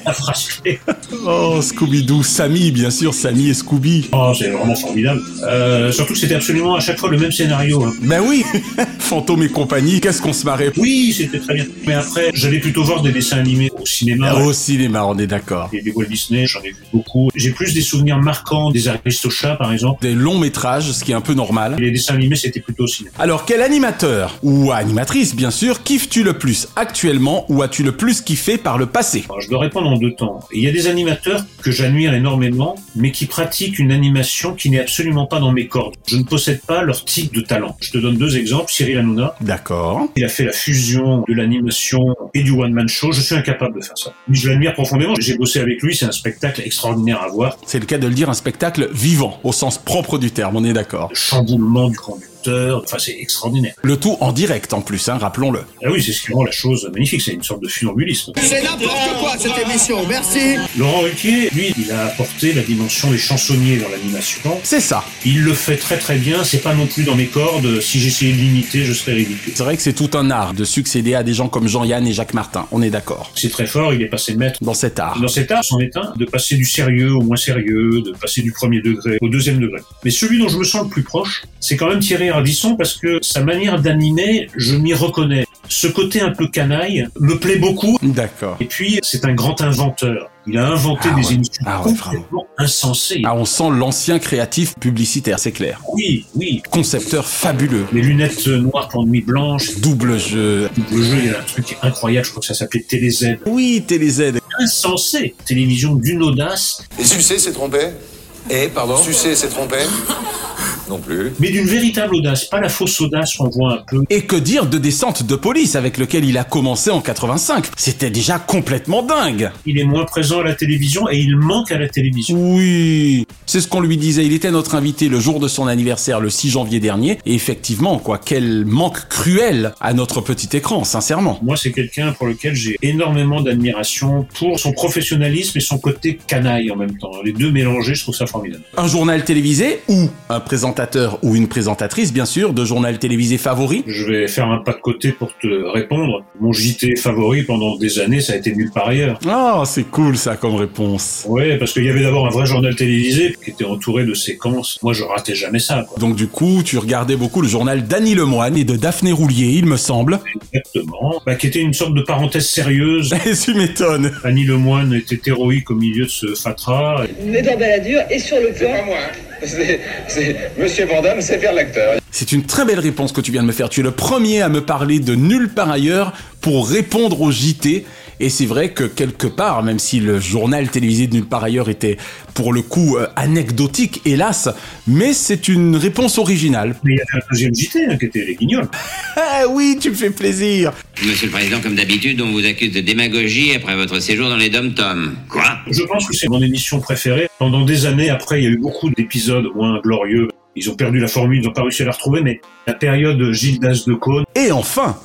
la phrase clé. Oh, Scooby-Doo, Sammy, bien sûr, Sammy et Scooby. Oh, c'est vraiment formidable. Euh, surtout que c'était absolument à chaque fois le même scénario. Hein. Ben oui, Fantôme et compagnie, qu'est-ce qu'on se marrait Oui, c'était très bien. Mais après, j'allais plutôt voir des dessins animés au cinéma. Au cinéma, on est d'accord. Et des Walt Disney, j'en ai vu beaucoup. J'ai plus des souvenirs marquants des Aristochats, par exemple. Des longs métrages, ce qui est un peu normal. Et les dessins animés, c'était plutôt au cinéma. Alors, quel animateur, ou animatrice bien sûr, kiffes-tu le plus actuellement ou as-tu le plus kiffé par le passé Alors, je dois répondre en deux temps. Il y a des animateurs que j'admire énormément, mais qui pratiquent une animation qui n'est absolument pas dans mes cordes. Je ne possède pas leur type de talent. Je te donne deux exemples. Cyril Hanouna. D'accord. Il a fait la fusion de l'animation et du one-man show. Je suis incapable de faire ça. Mais je l'admire profondément. J'ai bossé avec lui. C'est un spectacle extraordinaire à voir. C'est le cas de le dire, un spectacle vivant, au sens propre du terme, on est d'accord. Le chamboulement du Enfin, c'est extraordinaire. Le tout en direct en plus, hein, rappelons-le. Ah oui, c'est ce qui rend la chose magnifique. C'est une sorte de funambulisme. C'est n'importe quoi cette émission, merci Laurent Ruquier, lui, il a apporté la dimension des chansonniers dans l'animation. C'est ça. Il le fait très très bien, c'est pas non plus dans mes cordes. Si j'essayais de l'imiter, je serais ridicule. C'est vrai que c'est tout un art de succéder à des gens comme Jean-Yann et Jacques Martin, on est d'accord. C'est très fort, il est passé maître. Dans cet art. Dans cet art, c'en est un, de passer du sérieux au moins sérieux, de passer du premier degré au deuxième degré. Mais celui dont je me sens le plus proche, c'est quand même Thierry Parce que sa manière d'animer, je m'y reconnais. Ce côté un peu canaille me plaît beaucoup. D'accord. Et puis, c'est un grand inventeur. Il a inventé Ah des ouais. émissions Ah ouais, complètement insensées. Ah, on sent l'ancien créatif publicitaire, c'est clair. Oui, oui. Concepteur fabuleux. Les lunettes noires pour nuit blanche. Double jeu. Double jeu, il y a un truc incroyable, je crois que ça s'appelait TéléZ. Oui, TéléZ. Insensé. Télévision d'une audace. Et Sucé s'est trompé Et, pardon Sucé s'est trompé Non plus. Mais d'une véritable audace, pas la fausse audace qu'on voit un peu. Et que dire de Descente de police avec lequel il a commencé en 85 C'était déjà complètement dingue. Il est moins présent à la télévision et il manque à la télévision. Oui, c'est ce qu'on lui disait. Il était notre invité le jour de son anniversaire, le 6 janvier dernier. Et effectivement, quoi, quel manque cruel à notre petit écran, sincèrement. Moi, c'est quelqu'un pour lequel j'ai énormément d'admiration pour son professionnalisme et son côté canaille en même temps. Les deux mélangés, je trouve ça formidable. Un journal télévisé ou un présentateur ou une présentatrice, bien sûr, de journal télévisé favori Je vais faire un pas de côté pour te répondre. Mon JT favori pendant des années, ça a été Nulle part ailleurs. Ah, c'est cool ça comme réponse. Ouais, parce qu'il y avait d'abord un vrai journal télévisé qui était entouré de séquences. Moi, je ratais jamais ça. Quoi. Donc du coup, tu regardais beaucoup le journal d'Annie Lemoine et de Daphné Roulier, il me semble. Exactement. Bah, qui était une sorte de parenthèse sérieuse. Et tu m'étonnes. Annie Lemoine était héroïque au milieu de ce fatras. Edouard Balladur est sur le plan. C'est pas moi. C'est Monsieur Vandamme, c'est faire l'acteur. C'est une très belle réponse que tu viens de me faire. Tu es le premier à me parler de nulle part ailleurs pour répondre au JT. Et c'est vrai que quelque part, même si le journal télévisé de nulle part ailleurs était pour le coup euh, anecdotique, hélas, mais c'est une réponse originale. Mais il y avait un deuxième JT hein, qui était les Guignols. ah oui, tu me fais plaisir. Monsieur le Président, comme d'habitude, on vous accuse de démagogie après votre séjour dans les dom-toms. Quoi? Je pense que c'est mon émission préférée. Pendant des années, après, il y a eu beaucoup d'épisodes moins glorieux. Ils ont perdu la formule, ils n'ont pas réussi à la retrouver, mais la période Gilles Das de Cône. Et enfin,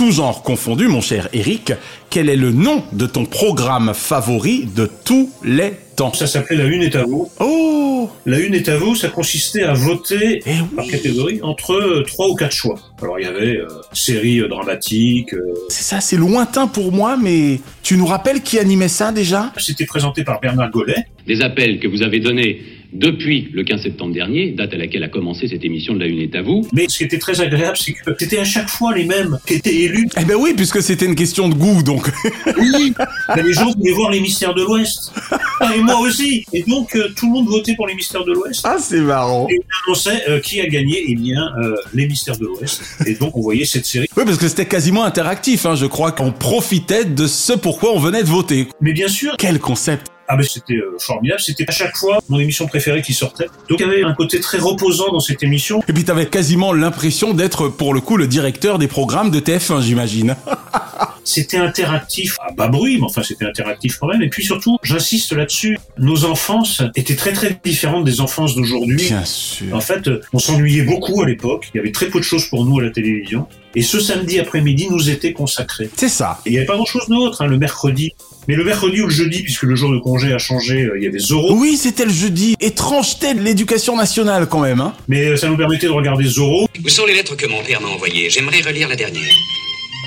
tout genre confondu, mon cher Eric, quel est le nom de ton programme favori de tous les temps? Ça s'appelait La Une est à vous. Oh La Une est à vous, ça consistait à voter par catégorie entre euh, trois ou quatre choix. Alors il y avait euh, séries euh, dramatiques. euh, C'est ça, c'est lointain pour moi, mais tu nous rappelles qui animait ça déjà? C'était présenté par Bernard Gollet. Les appels que vous avez donnés depuis le 15 septembre dernier, date à laquelle a commencé cette émission de La Une est à vous. Mais ce qui était très agréable, c'est que c'était à chaque fois les mêmes qui étaient élus. Eh ben oui, puisque c'était une question de goût, donc. Oui, mais les gens voulaient voir les mystères de l'Ouest. Ah, et moi aussi. Et donc, euh, tout le monde votait pour les mystères de l'Ouest. Ah, c'est marrant. Et on annonçait euh, qui a gagné, eh bien, euh, les mystères de l'Ouest. Et donc, on voyait cette série. Oui, parce que c'était quasiment interactif, hein. je crois qu'on profitait de ce pourquoi on venait de voter. Mais bien sûr. Quel concept Ah, mais c'était euh, formidable. C'était à chaque fois mon émission préférée qui sortait. Donc, il y avait un côté très reposant dans cette émission. Et puis t'avais quasiment l'impression d'être, pour le coup, le directeur des programmes de TF1, j'imagine. C'était interactif à bas bruit, mais enfin c'était interactif quand même. Et puis surtout, j'insiste là-dessus, nos enfances étaient très très différentes des enfances d'aujourd'hui. Bien sûr. En fait, euh, on s'ennuyait beaucoup à l'époque. Il y avait très peu de choses pour nous à la télévision. Et ce samedi après-midi nous était consacré. C'est ça. Et il n'y avait pas grand-chose d'autre, hein, le mercredi. Mais le mercredi ou le jeudi, puisque le jour de congé a changé, euh, il y avait Zorro. Oui, c'était le jeudi. Étrangeté de l'éducation nationale quand même, hein. Mais euh, ça nous permettait de regarder Zorro. Où sont les lettres que mon père m'a envoyées? J'aimerais relire la dernière.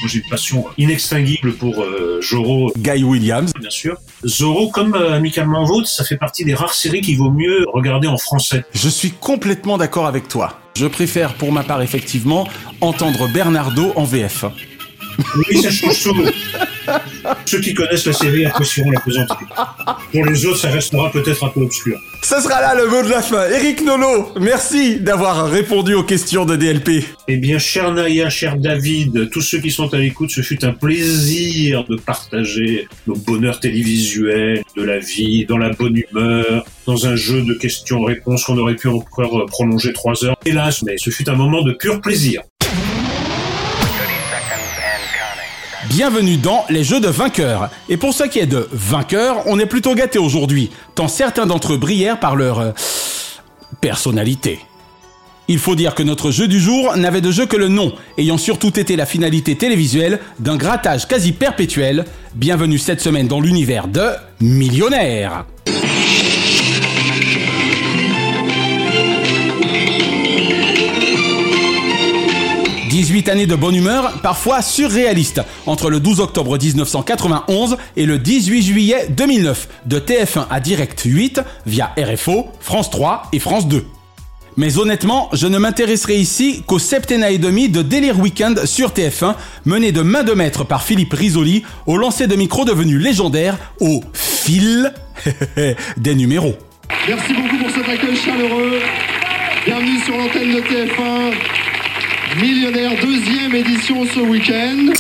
Moi, j'ai une passion inextinguible pour euh, Zorro. Guy Williams. Bien sûr. Zorro, comme euh, Amicalement Vôtre, ça fait partie des rares séries qu'il vaut mieux regarder en français. Je suis complètement d'accord avec toi. Je préfère, pour ma part, effectivement, entendre Bernardo en VF. Oui, ça change tout. Ceux qui connaissent la série apprécieront la plaisanterie. Pour les autres, ça restera peut-être un peu obscur. Ça sera là le mot de la fin. Eric Nolo, merci d'avoir répondu aux questions de DLP. Eh bien, cher Naya, cher David, tous ceux qui sont à l'écoute, ce fut un plaisir de partager nos bonheurs télévisuels, de la vie, dans la bonne humeur, dans un jeu de questions-réponses qu'on aurait pu encore prolonger trois heures. Hélas, mais ce fut un moment de pur plaisir. Bienvenue dans les jeux de vainqueurs. Et pour ce qui est de vainqueurs, on est plutôt gâtés aujourd'hui, tant certains d'entre eux brillèrent par leur euh, personnalité. Il faut dire que notre jeu du jour n'avait de jeu que le nom, ayant surtout été la finalité télévisuelle d'un grattage quasi perpétuel. Bienvenue cette semaine dans l'univers de Millionnaire. 18 années de bonne humeur, parfois surréaliste, entre le 12 octobre 1991 et le 18 juillet 2009, de TF1 à Direct 8 via RFO, France 3 et France 2. Mais honnêtement, je ne m'intéresserai ici qu'au septennat et demi de Délire Weekend sur TF1, mené de main de maître par Philippe Risoli, au lancer de micro devenu légendaire, au fil des numéros. Merci beaucoup pour cet accueil chaleureux. Bienvenue sur l'antenne de TF1. Millionnaire deuxième édition ce week-end.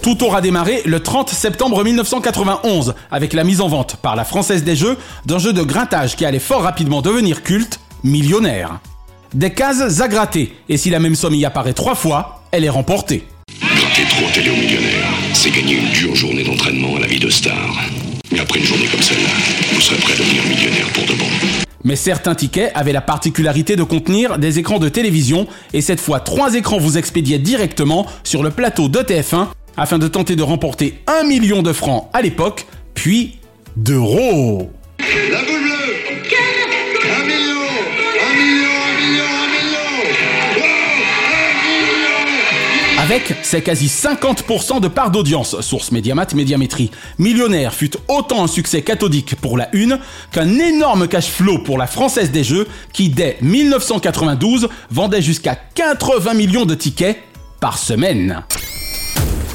Tout aura démarré le 30 septembre 1991 avec la mise en vente par la Française des Jeux d'un jeu de grattage qui allait fort rapidement devenir culte, Millionnaire. Des cases à gratter, et si la même somme y apparaît trois fois, elle est remportée. Gratter trop télé aux millionnaires, c'est gagner une dure journée d'entraînement à la vie de star. Mais après une journée comme celle-là, vous serez prêt à devenir millionnaire pour de bon. Mais certains tickets avaient la particularité de contenir des écrans de télévision, et cette fois trois écrans vous expédiaient directement sur le plateau de TF1 afin de tenter de remporter un million de francs à l'époque, puis d'euros. La boule Avec ses quasi 50% de part d'audience, source Médiamat Médiamétrie, Millionnaire fut autant un succès cathodique pour la une qu'un énorme cash flow pour la Française des Jeux qui, dès 1992, vendait jusqu'à 80 millions de tickets par semaine.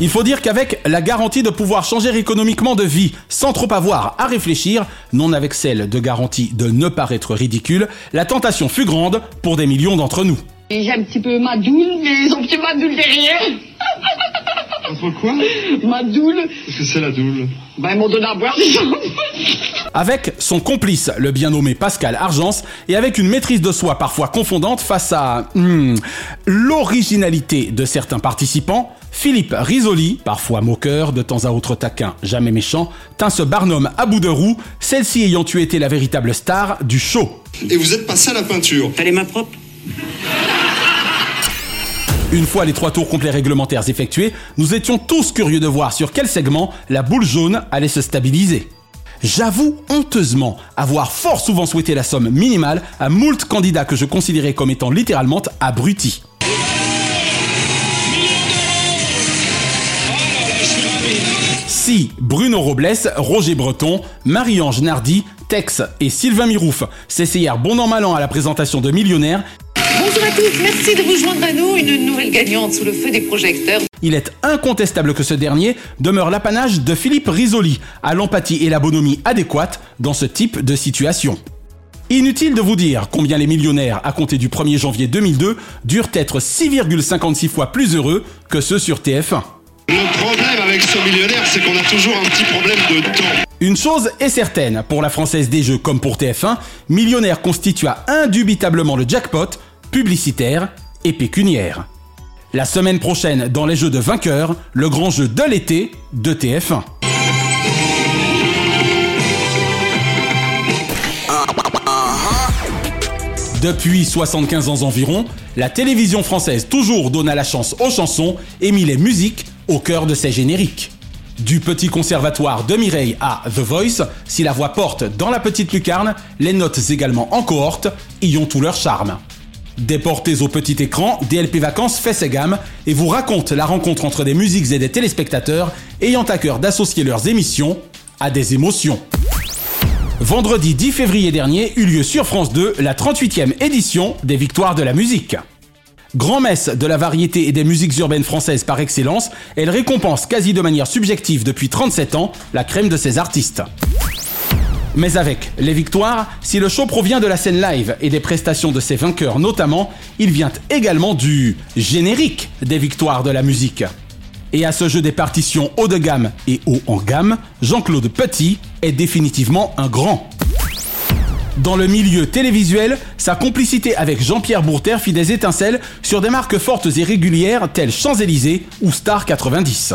Il faut dire qu'avec la garantie de pouvoir changer économiquement de vie sans trop avoir à réfléchir, non avec celle de garantie de ne paraître ridicule, la tentation fut grande pour des millions d'entre nous. Et J'ai un petit peu ma doule, mais ils ont petit ma doule derrière. Entre quoi Ma doule. Qu'est-ce que c'est la doule Ben, ils m'ont donné à boire déjà. Avec son complice, le bien nommé Pascal Argence, et avec une maîtrise de soi parfois confondante face à hmm, l'originalité de certains participants, Philippe Risoli, parfois moqueur, de temps à autre taquin, jamais méchant, tint ce barnum à bout de roue, celle-ci ayant eu été la véritable star du show. Et vous êtes passé à la peinture T'as les mains propres? Une fois les trois tours complets réglementaires effectués, nous étions tous curieux de voir sur quel segment la boule jaune allait se stabiliser. J'avoue honteusement avoir fort souvent souhaité la somme minimale à moult candidats que je considérais comme étant littéralement abrutis. Si Bruno Robles, Roger Breton, Marie-Ange Nardi, Tex et Sylvain Mirouf s'essayèrent bon an mal an à la présentation de Millionnaire, Bonjour à tous, merci de vous joindre à nous, une nouvelle gagnante sous le feu des projecteurs. il est incontestable que ce dernier demeure l'apanage de Philippe Risoli, à l'empathie et la bonhomie adéquate dans ce type de situation. Inutile de vous dire combien les millionnaires à compter du 1er janvier 2002 durent être 6,56 fois plus heureux que ceux sur TF1. Le problème avec ce millionnaire, c'est qu'on a toujours un petit problème de temps. Une chose est certaine, pour la Française des Jeux comme pour TF1, Millionnaire constitua indubitablement le jackpot, publicitaire et pécuniaire. La semaine prochaine, dans les Jeux de vainqueurs, le grand jeu de l'été de TF1. Depuis 75 ans environ, la télévision française toujours donna la chance aux chansons et mit les musiques au cœur de ses génériques. Du petit conservatoire de Mireille à The Voice, si la voix porte dans la petite lucarne, les notes également en cohorte y ont tout leur charme. Déportés au petit écran, DLP Vacances fait ses gammes et vous raconte la rencontre entre des musiques et des téléspectateurs ayant à cœur d'associer leurs émissions à des émotions. Vendredi 10 février dernier eut lieu sur France 2 la 38e édition des Victoires de la musique. Grand-messe de la variété et des musiques urbaines françaises par excellence, elle récompense quasi de manière subjective depuis 37 ans la crème de ses artistes. Mais avec les victoires, si le show provient de la scène live et des prestations de ses vainqueurs notamment, il vient également du générique des victoires de la musique. Et à ce jeu des partitions haut de gamme et haut en gamme, Jean-Claude Petit est définitivement un grand. Dans le milieu télévisuel, sa complicité avec Jean-Pierre Bourter fit des étincelles sur des marques fortes et régulières telles Champs-Élysées ou Star 90.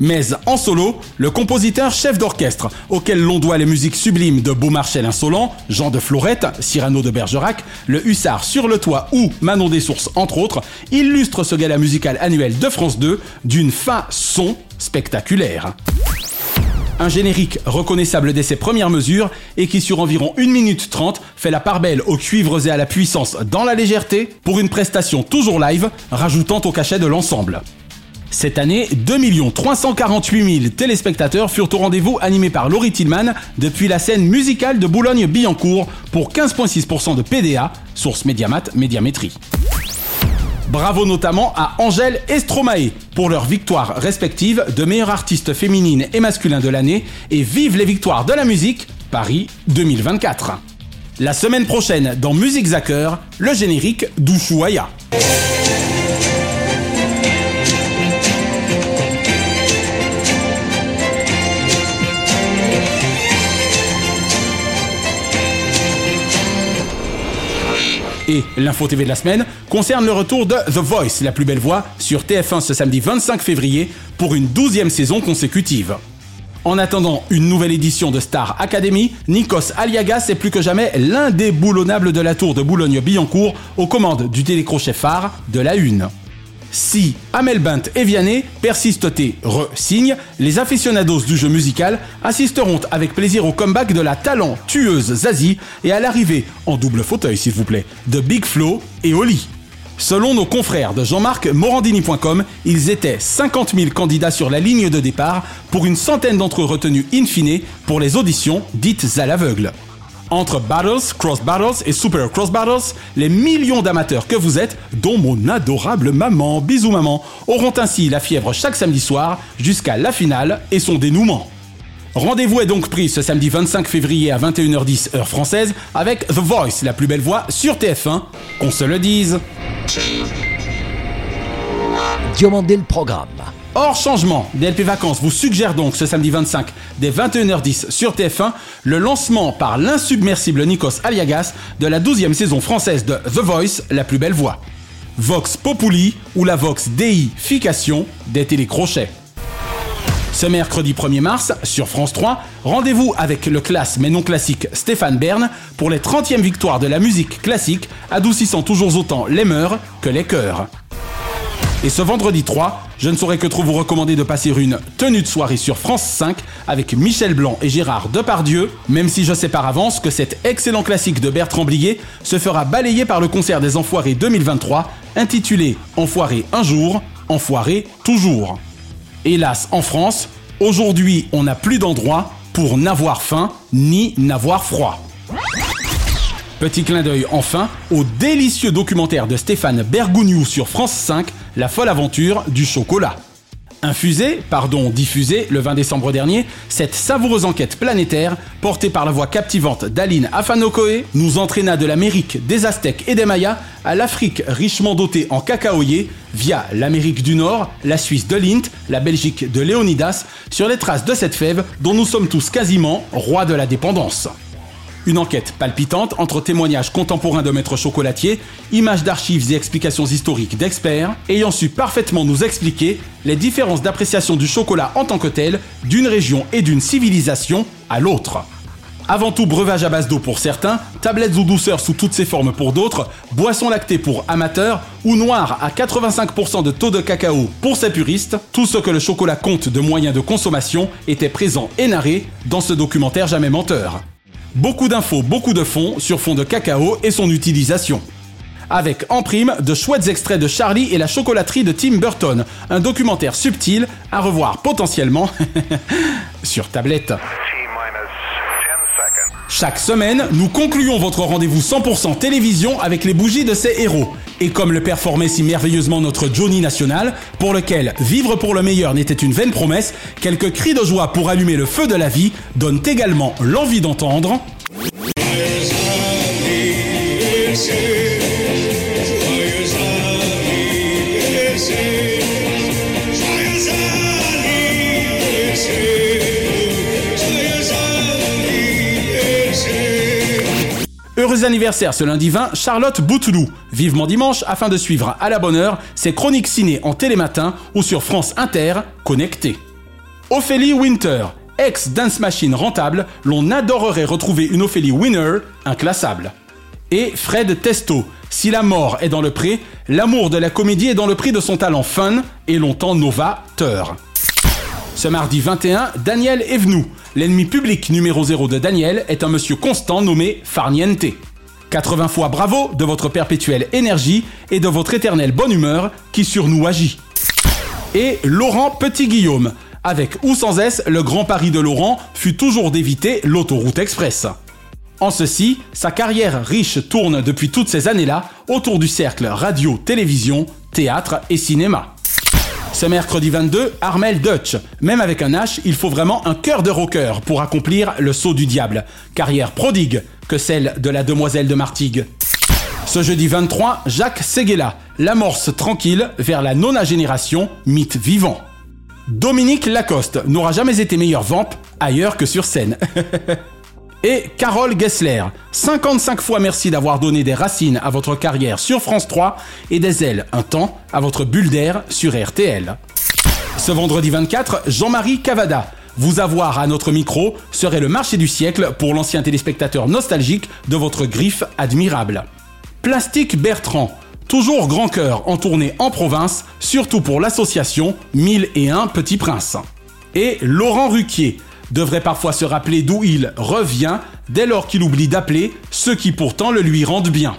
Mais en solo, le compositeur chef d'orchestre, auquel l'on doit les musiques sublimes de Beaumarchal Insolent, Jean de Florette, Cyrano de Bergerac, le Hussard sur le toit ou Manon des Sources entre autres, illustre ce gala musical annuel de France 2 d'une façon spectaculaire. Un générique reconnaissable dès ses premières mesures et qui sur environ 1 minute 30 fait la part belle aux cuivres et à la puissance dans la légèreté pour une prestation toujours live rajoutant au cachet de l'ensemble. Cette année, 2 348 000 téléspectateurs furent au rendez-vous animés par Laurie Tillman depuis la scène musicale de Boulogne-Billancourt pour 15,6% de PDA, source Médiamat Médiamétrie. Bravo notamment à Angèle et Stromae pour leurs victoires respectives de meilleure artiste féminine et masculin de l'année et vive les victoires de la musique Paris 2024. La semaine prochaine dans Musique Zacker, le générique d'Ushuaïa. Et l'info TV de la semaine concerne le retour de The Voice, la plus belle voix, sur TF1 ce samedi 25 février pour une douzième saison consécutive. En attendant une nouvelle édition de Star Academy, Nikos Aliagas est plus que jamais l'indéboulonnable de la tour de Boulogne-Billancourt aux commandes du télécrochet phare de la Une. Si Amel Bent et Vianney persistent et re-signent, les aficionados du jeu musical assisteront avec plaisir au comeback de la talentueuse Zazie et à l'arrivée, en double fauteuil s'il vous plaît, de Big Flo et Oli. Selon nos confrères de Jean-Marc Morandini.com, ils étaient 50 000 candidats sur la ligne de départ pour une centaine d'entre eux retenus in fine pour les auditions dites à l'aveugle. Entre Battles, Cross Battles et Super Cross Battles, les millions d'amateurs que vous êtes, dont mon adorable maman, bisous maman, auront ainsi la fièvre chaque samedi soir jusqu'à la finale et son dénouement. Rendez-vous est donc pris ce samedi 25 février à 21h10 heure française avec The Voice, la plus belle voix sur TF1, qu'on se le dise. Diomandé le programme. Hors changement, DLP Vacances vous suggère donc ce samedi 25 dès 21h10 sur TF1 le lancement par l'insubmersible Nikos Aliagas de la 12e saison française de The Voice, la plus belle voix. Vox Populi ou la Vox Deification des télécrochets. Ce mercredi 1er mars, sur France 3, rendez-vous avec le classe mais non classique Stéphane Bern pour les 30e victoires de la musique classique, adoucissant toujours autant les mœurs que les cœurs. Et ce vendredi 3, je ne saurais que trop vous recommander de passer une tenue de soirée sur France 5 avec Michel Blanc et Gérard Depardieu, même si je sais par avance que cet excellent classique de Bertrand Blier se fera balayer par le concert des Enfoirés 2023, intitulé Enfoiré un jour, Enfoiré toujours. Hélas, en France, aujourd'hui, on n'a plus d'endroit pour n'avoir faim ni n'avoir froid. Petit clin d'œil enfin au délicieux documentaire de Stéphane Bergougnou sur France 5, La folle aventure du chocolat. Infusé, pardon, diffusé le 20 décembre dernier, cette savoureuse enquête planétaire, portée par la voix captivante d'Aline Afanokoé, nous entraîna de l'Amérique des Aztèques et des Mayas à l'Afrique richement dotée en cacaoyers, via l'Amérique du Nord, la Suisse de Lint, la Belgique de Léonidas, sur les traces de cette fève dont nous sommes tous quasiment rois de la dépendance. Une enquête palpitante entre témoignages contemporains de maîtres chocolatiers, images d'archives et explications historiques d'experts, ayant su parfaitement nous expliquer les différences d'appréciation du chocolat en tant que tel d'une région et d'une civilisation à l'autre. Avant tout breuvage à base d'eau pour certains, tablettes ou douceurs sous toutes ses formes pour d'autres, boissons lactées pour amateurs ou noir à 85% de taux de cacao pour ces puristes, tout ce que le chocolat compte de moyens de consommation était présent et narré dans ce documentaire jamais menteur. Beaucoup d'infos, beaucoup de fonds sur fond de cacao et son utilisation. Avec en prime de chouettes extraits de Charlie et la chocolaterie de Tim Burton, un documentaire subtil à revoir potentiellement sur tablette. Chaque semaine, nous concluons votre rendez-vous 100% télévision avec les bougies de ces héros. Et comme le performait si merveilleusement notre Johnny National, pour lequel vivre pour le meilleur n'était une vaine promesse, quelques cris de joie pour allumer le feu de la vie donnent également l'envie d'entendre. Heureux anniversaire ce lundi 20, Charlotte Bouteloup. Vivement dimanche afin de suivre à la bonne heure ses chroniques ciné en télématin ou sur France Inter, connecté. Ophélie Winter, ex-dance machine rentable, l'on adorerait retrouver une Ophélie Winner, inclassable. Et Fred Testo, si la mort est dans le pré, l'amour de la comédie est dans le prix de son talent fun et longtemps novateur. Ce mardi 21, Daniel Evenou, l'ennemi public numéro 0 de Daniel, est un monsieur constant nommé Farniente. 80 fois bravo de votre perpétuelle énergie et de votre éternelle bonne humeur qui sur nous agit. Et Laurent Petit-Guillaume, avec ou sans S, le grand pari de Laurent fut toujours d'éviter l'autoroute express. En ceci, sa carrière riche tourne depuis toutes ces années-là autour du cercle radio, télévision, théâtre et cinéma. Ce mercredi 22, Armel Dutch. Même avec un H, il faut vraiment un cœur de rocker pour accomplir le saut du diable. Carrière prodigue que celle de la demoiselle de Martigues. Ce jeudi 23, Jacques Seguela, l'amorce tranquille vers la nona génération, mythe vivant. Dominique Lacoste n'aura jamais été meilleur vamp ailleurs que sur scène. Et Carole Gessler, 55 fois merci d'avoir donné des racines à votre carrière sur France 3 et des ailes un temps à votre bulle d'air sur RTL. Ce vendredi 24, Jean-Marie Cavada. Vous avoir à notre micro serait le marché du siècle pour l'ancien téléspectateur nostalgique de votre griffe admirable. Plastique Bertrand. Toujours grand cœur en tournée en province, surtout pour l'association 1001 Petits Princes. Et Laurent Ruquier devrait parfois se rappeler d'où il revient dès lors qu'il oublie d'appeler ceux qui pourtant le lui rendent bien.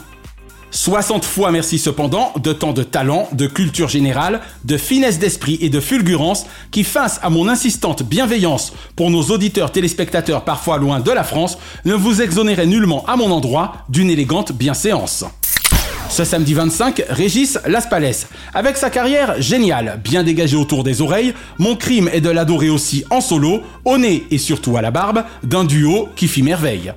60 fois merci cependant de tant de talent, de culture générale, de finesse d'esprit et de fulgurance qui, face à mon insistante bienveillance pour nos auditeurs téléspectateurs parfois loin de la France, ne vous exonérait nullement à mon endroit d'une élégante bienséance. Ce samedi 25, Régis Laspalès. Avec sa carrière géniale, bien dégagée autour des oreilles, mon crime est de l'adorer aussi en solo, au nez et surtout à la barbe, d'un duo qui fit merveille.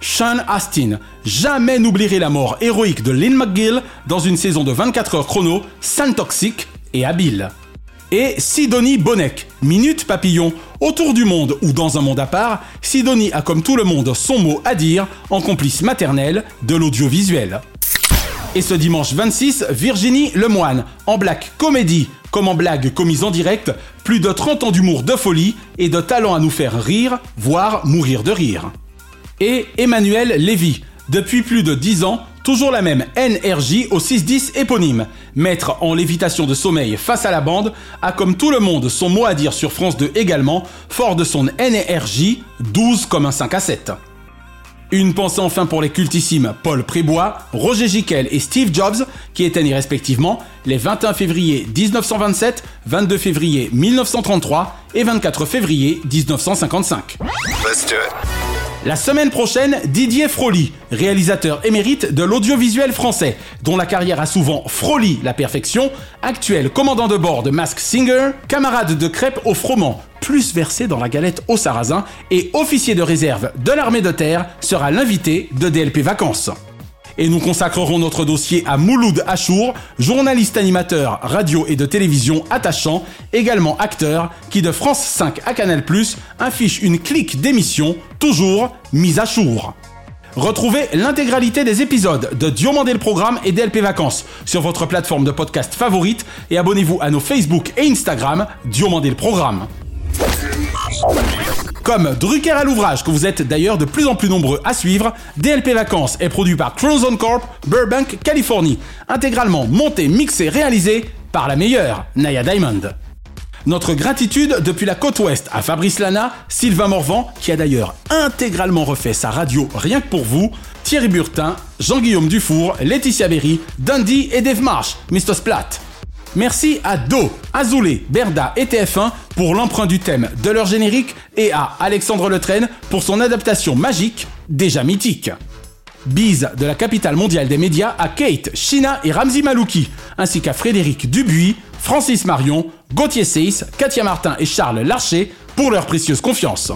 Sean Astin. Jamais n'oublierai la mort héroïque de Lynn McGill dans une saison de 24 heures chrono, sans toxique et habile. Et Sidonie Bonnec, Minute Papillon. Autour du monde ou dans un monde à part, Sidonie a comme tout le monde son mot à dire en complice maternel de l'audiovisuel. Et ce dimanche 26, Virginie Lemoine, en black comédie comme en blague commise en direct, plus de 30 ans d'humour de folie et de talent à nous faire rire, voire mourir de rire. Et Emmanuel Lévy, depuis plus de 10 ans, toujours la même NRJ au 610 éponyme. Maître en lévitation de sommeil face à la bande, a comme tout le monde son mot à dire sur France 2 également, fort de son NRJ, 12 comme un 5 à 7. Une pensée enfin pour les cultissimes Paul Prébois, Roger Giquel et Steve Jobs, qui étaient nés respectivement les 21 février 1927, 22 février 1933 et 24 février 1955. La semaine prochaine, Didier Froli, réalisateur émérite de l'audiovisuel français, dont la carrière a souvent frôli la perfection, actuel commandant de bord de Mask Singer, camarade de crêpes au froment, plus versé dans la galette au sarrasin, et officier de réserve de l'armée de terre, sera l'invité de DLP Vacances. Et nous consacrerons notre dossier à Mouloud Achour, journaliste animateur radio et de télévision attachant, également acteur, qui de France 5 à Canal+, affiche une clique d'émissions, toujours mise à jour. Retrouvez l'intégralité des épisodes de Diomandé le Programme et DLP Vacances sur votre plateforme de podcast favorite et abonnez-vous à nos Facebook et Instagram Diomandé le Programme. Comme Drucker à l'ouvrage, que vous êtes d'ailleurs de plus en plus nombreux à suivre, DLP Vacances est produit par Tronzone Corp, Burbank, Californie. Intégralement monté, mixé, réalisé par la meilleure, Naya Diamond. Notre gratitude depuis la côte ouest à Fabrice Lana, Sylvain Morvan, qui a d'ailleurs intégralement refait sa radio rien que pour vous, Thierry Burtin, Jean-Guillaume Dufour, Laetitia Berry, Dundee et Dave Marsh, Mr. Splat. Merci à Do, Azoulay, Berda et TF1 pour l'emprunt du thème de leur générique et à Alexandre Letraine pour son adaptation magique, déjà mythique. Bise de la capitale mondiale des médias à Kate, Shina et Ramzi Malouki, ainsi qu'à Frédéric Dubuis, Francis Marion, Gauthier Seyss, Katia Martin et Charles Larcher pour leur précieuse confiance.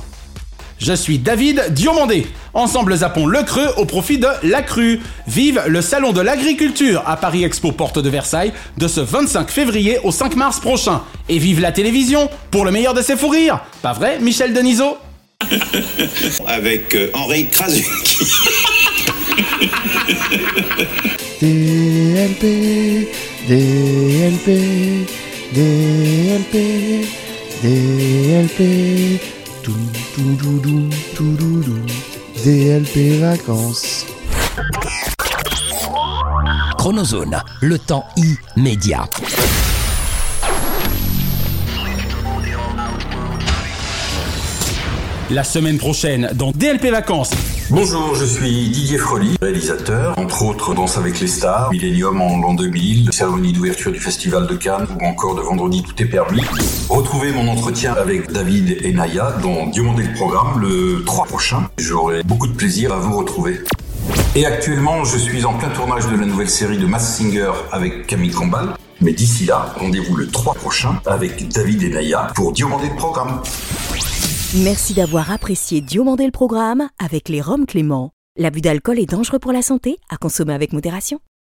Je suis David Diomandé. Ensemble zappons le creux au profit de la crue. Vive le salon de l'agriculture à Paris Expo Porte de Versailles de ce 25 février au 5 mars prochain. Et vive la télévision pour le meilleur de ses fous rires. Pas vrai, Michel Denisot? Avec euh, Henri Krasuki. DLP, DLP, DLP, DLP, DLP vacances. Chronozone, le temps immédiat. La semaine prochaine dans DLP Vacances. Bonjour, je suis Didier Froli, réalisateur, entre autres Danse avec les stars, Millennium en l'an 2000, cérémonie d'ouverture du Festival de Cannes ou encore de Vendredi tout est permis. Retrouvez mon entretien avec David et Naya dans Diomandé le programme le 3 prochain. J'aurai beaucoup de plaisir à vous retrouver. Et actuellement, je suis en plein tournage de la nouvelle série de Mass Singer avec Camille Combal. Mais d'ici là, rendez-vous le 3 prochain avec David et Naya pour Diomandé le programme. Merci d'avoir apprécié Diomandé le programme avec les Roms Clément. L'abus d'alcool est dangereux pour la santé, à consommer avec modération.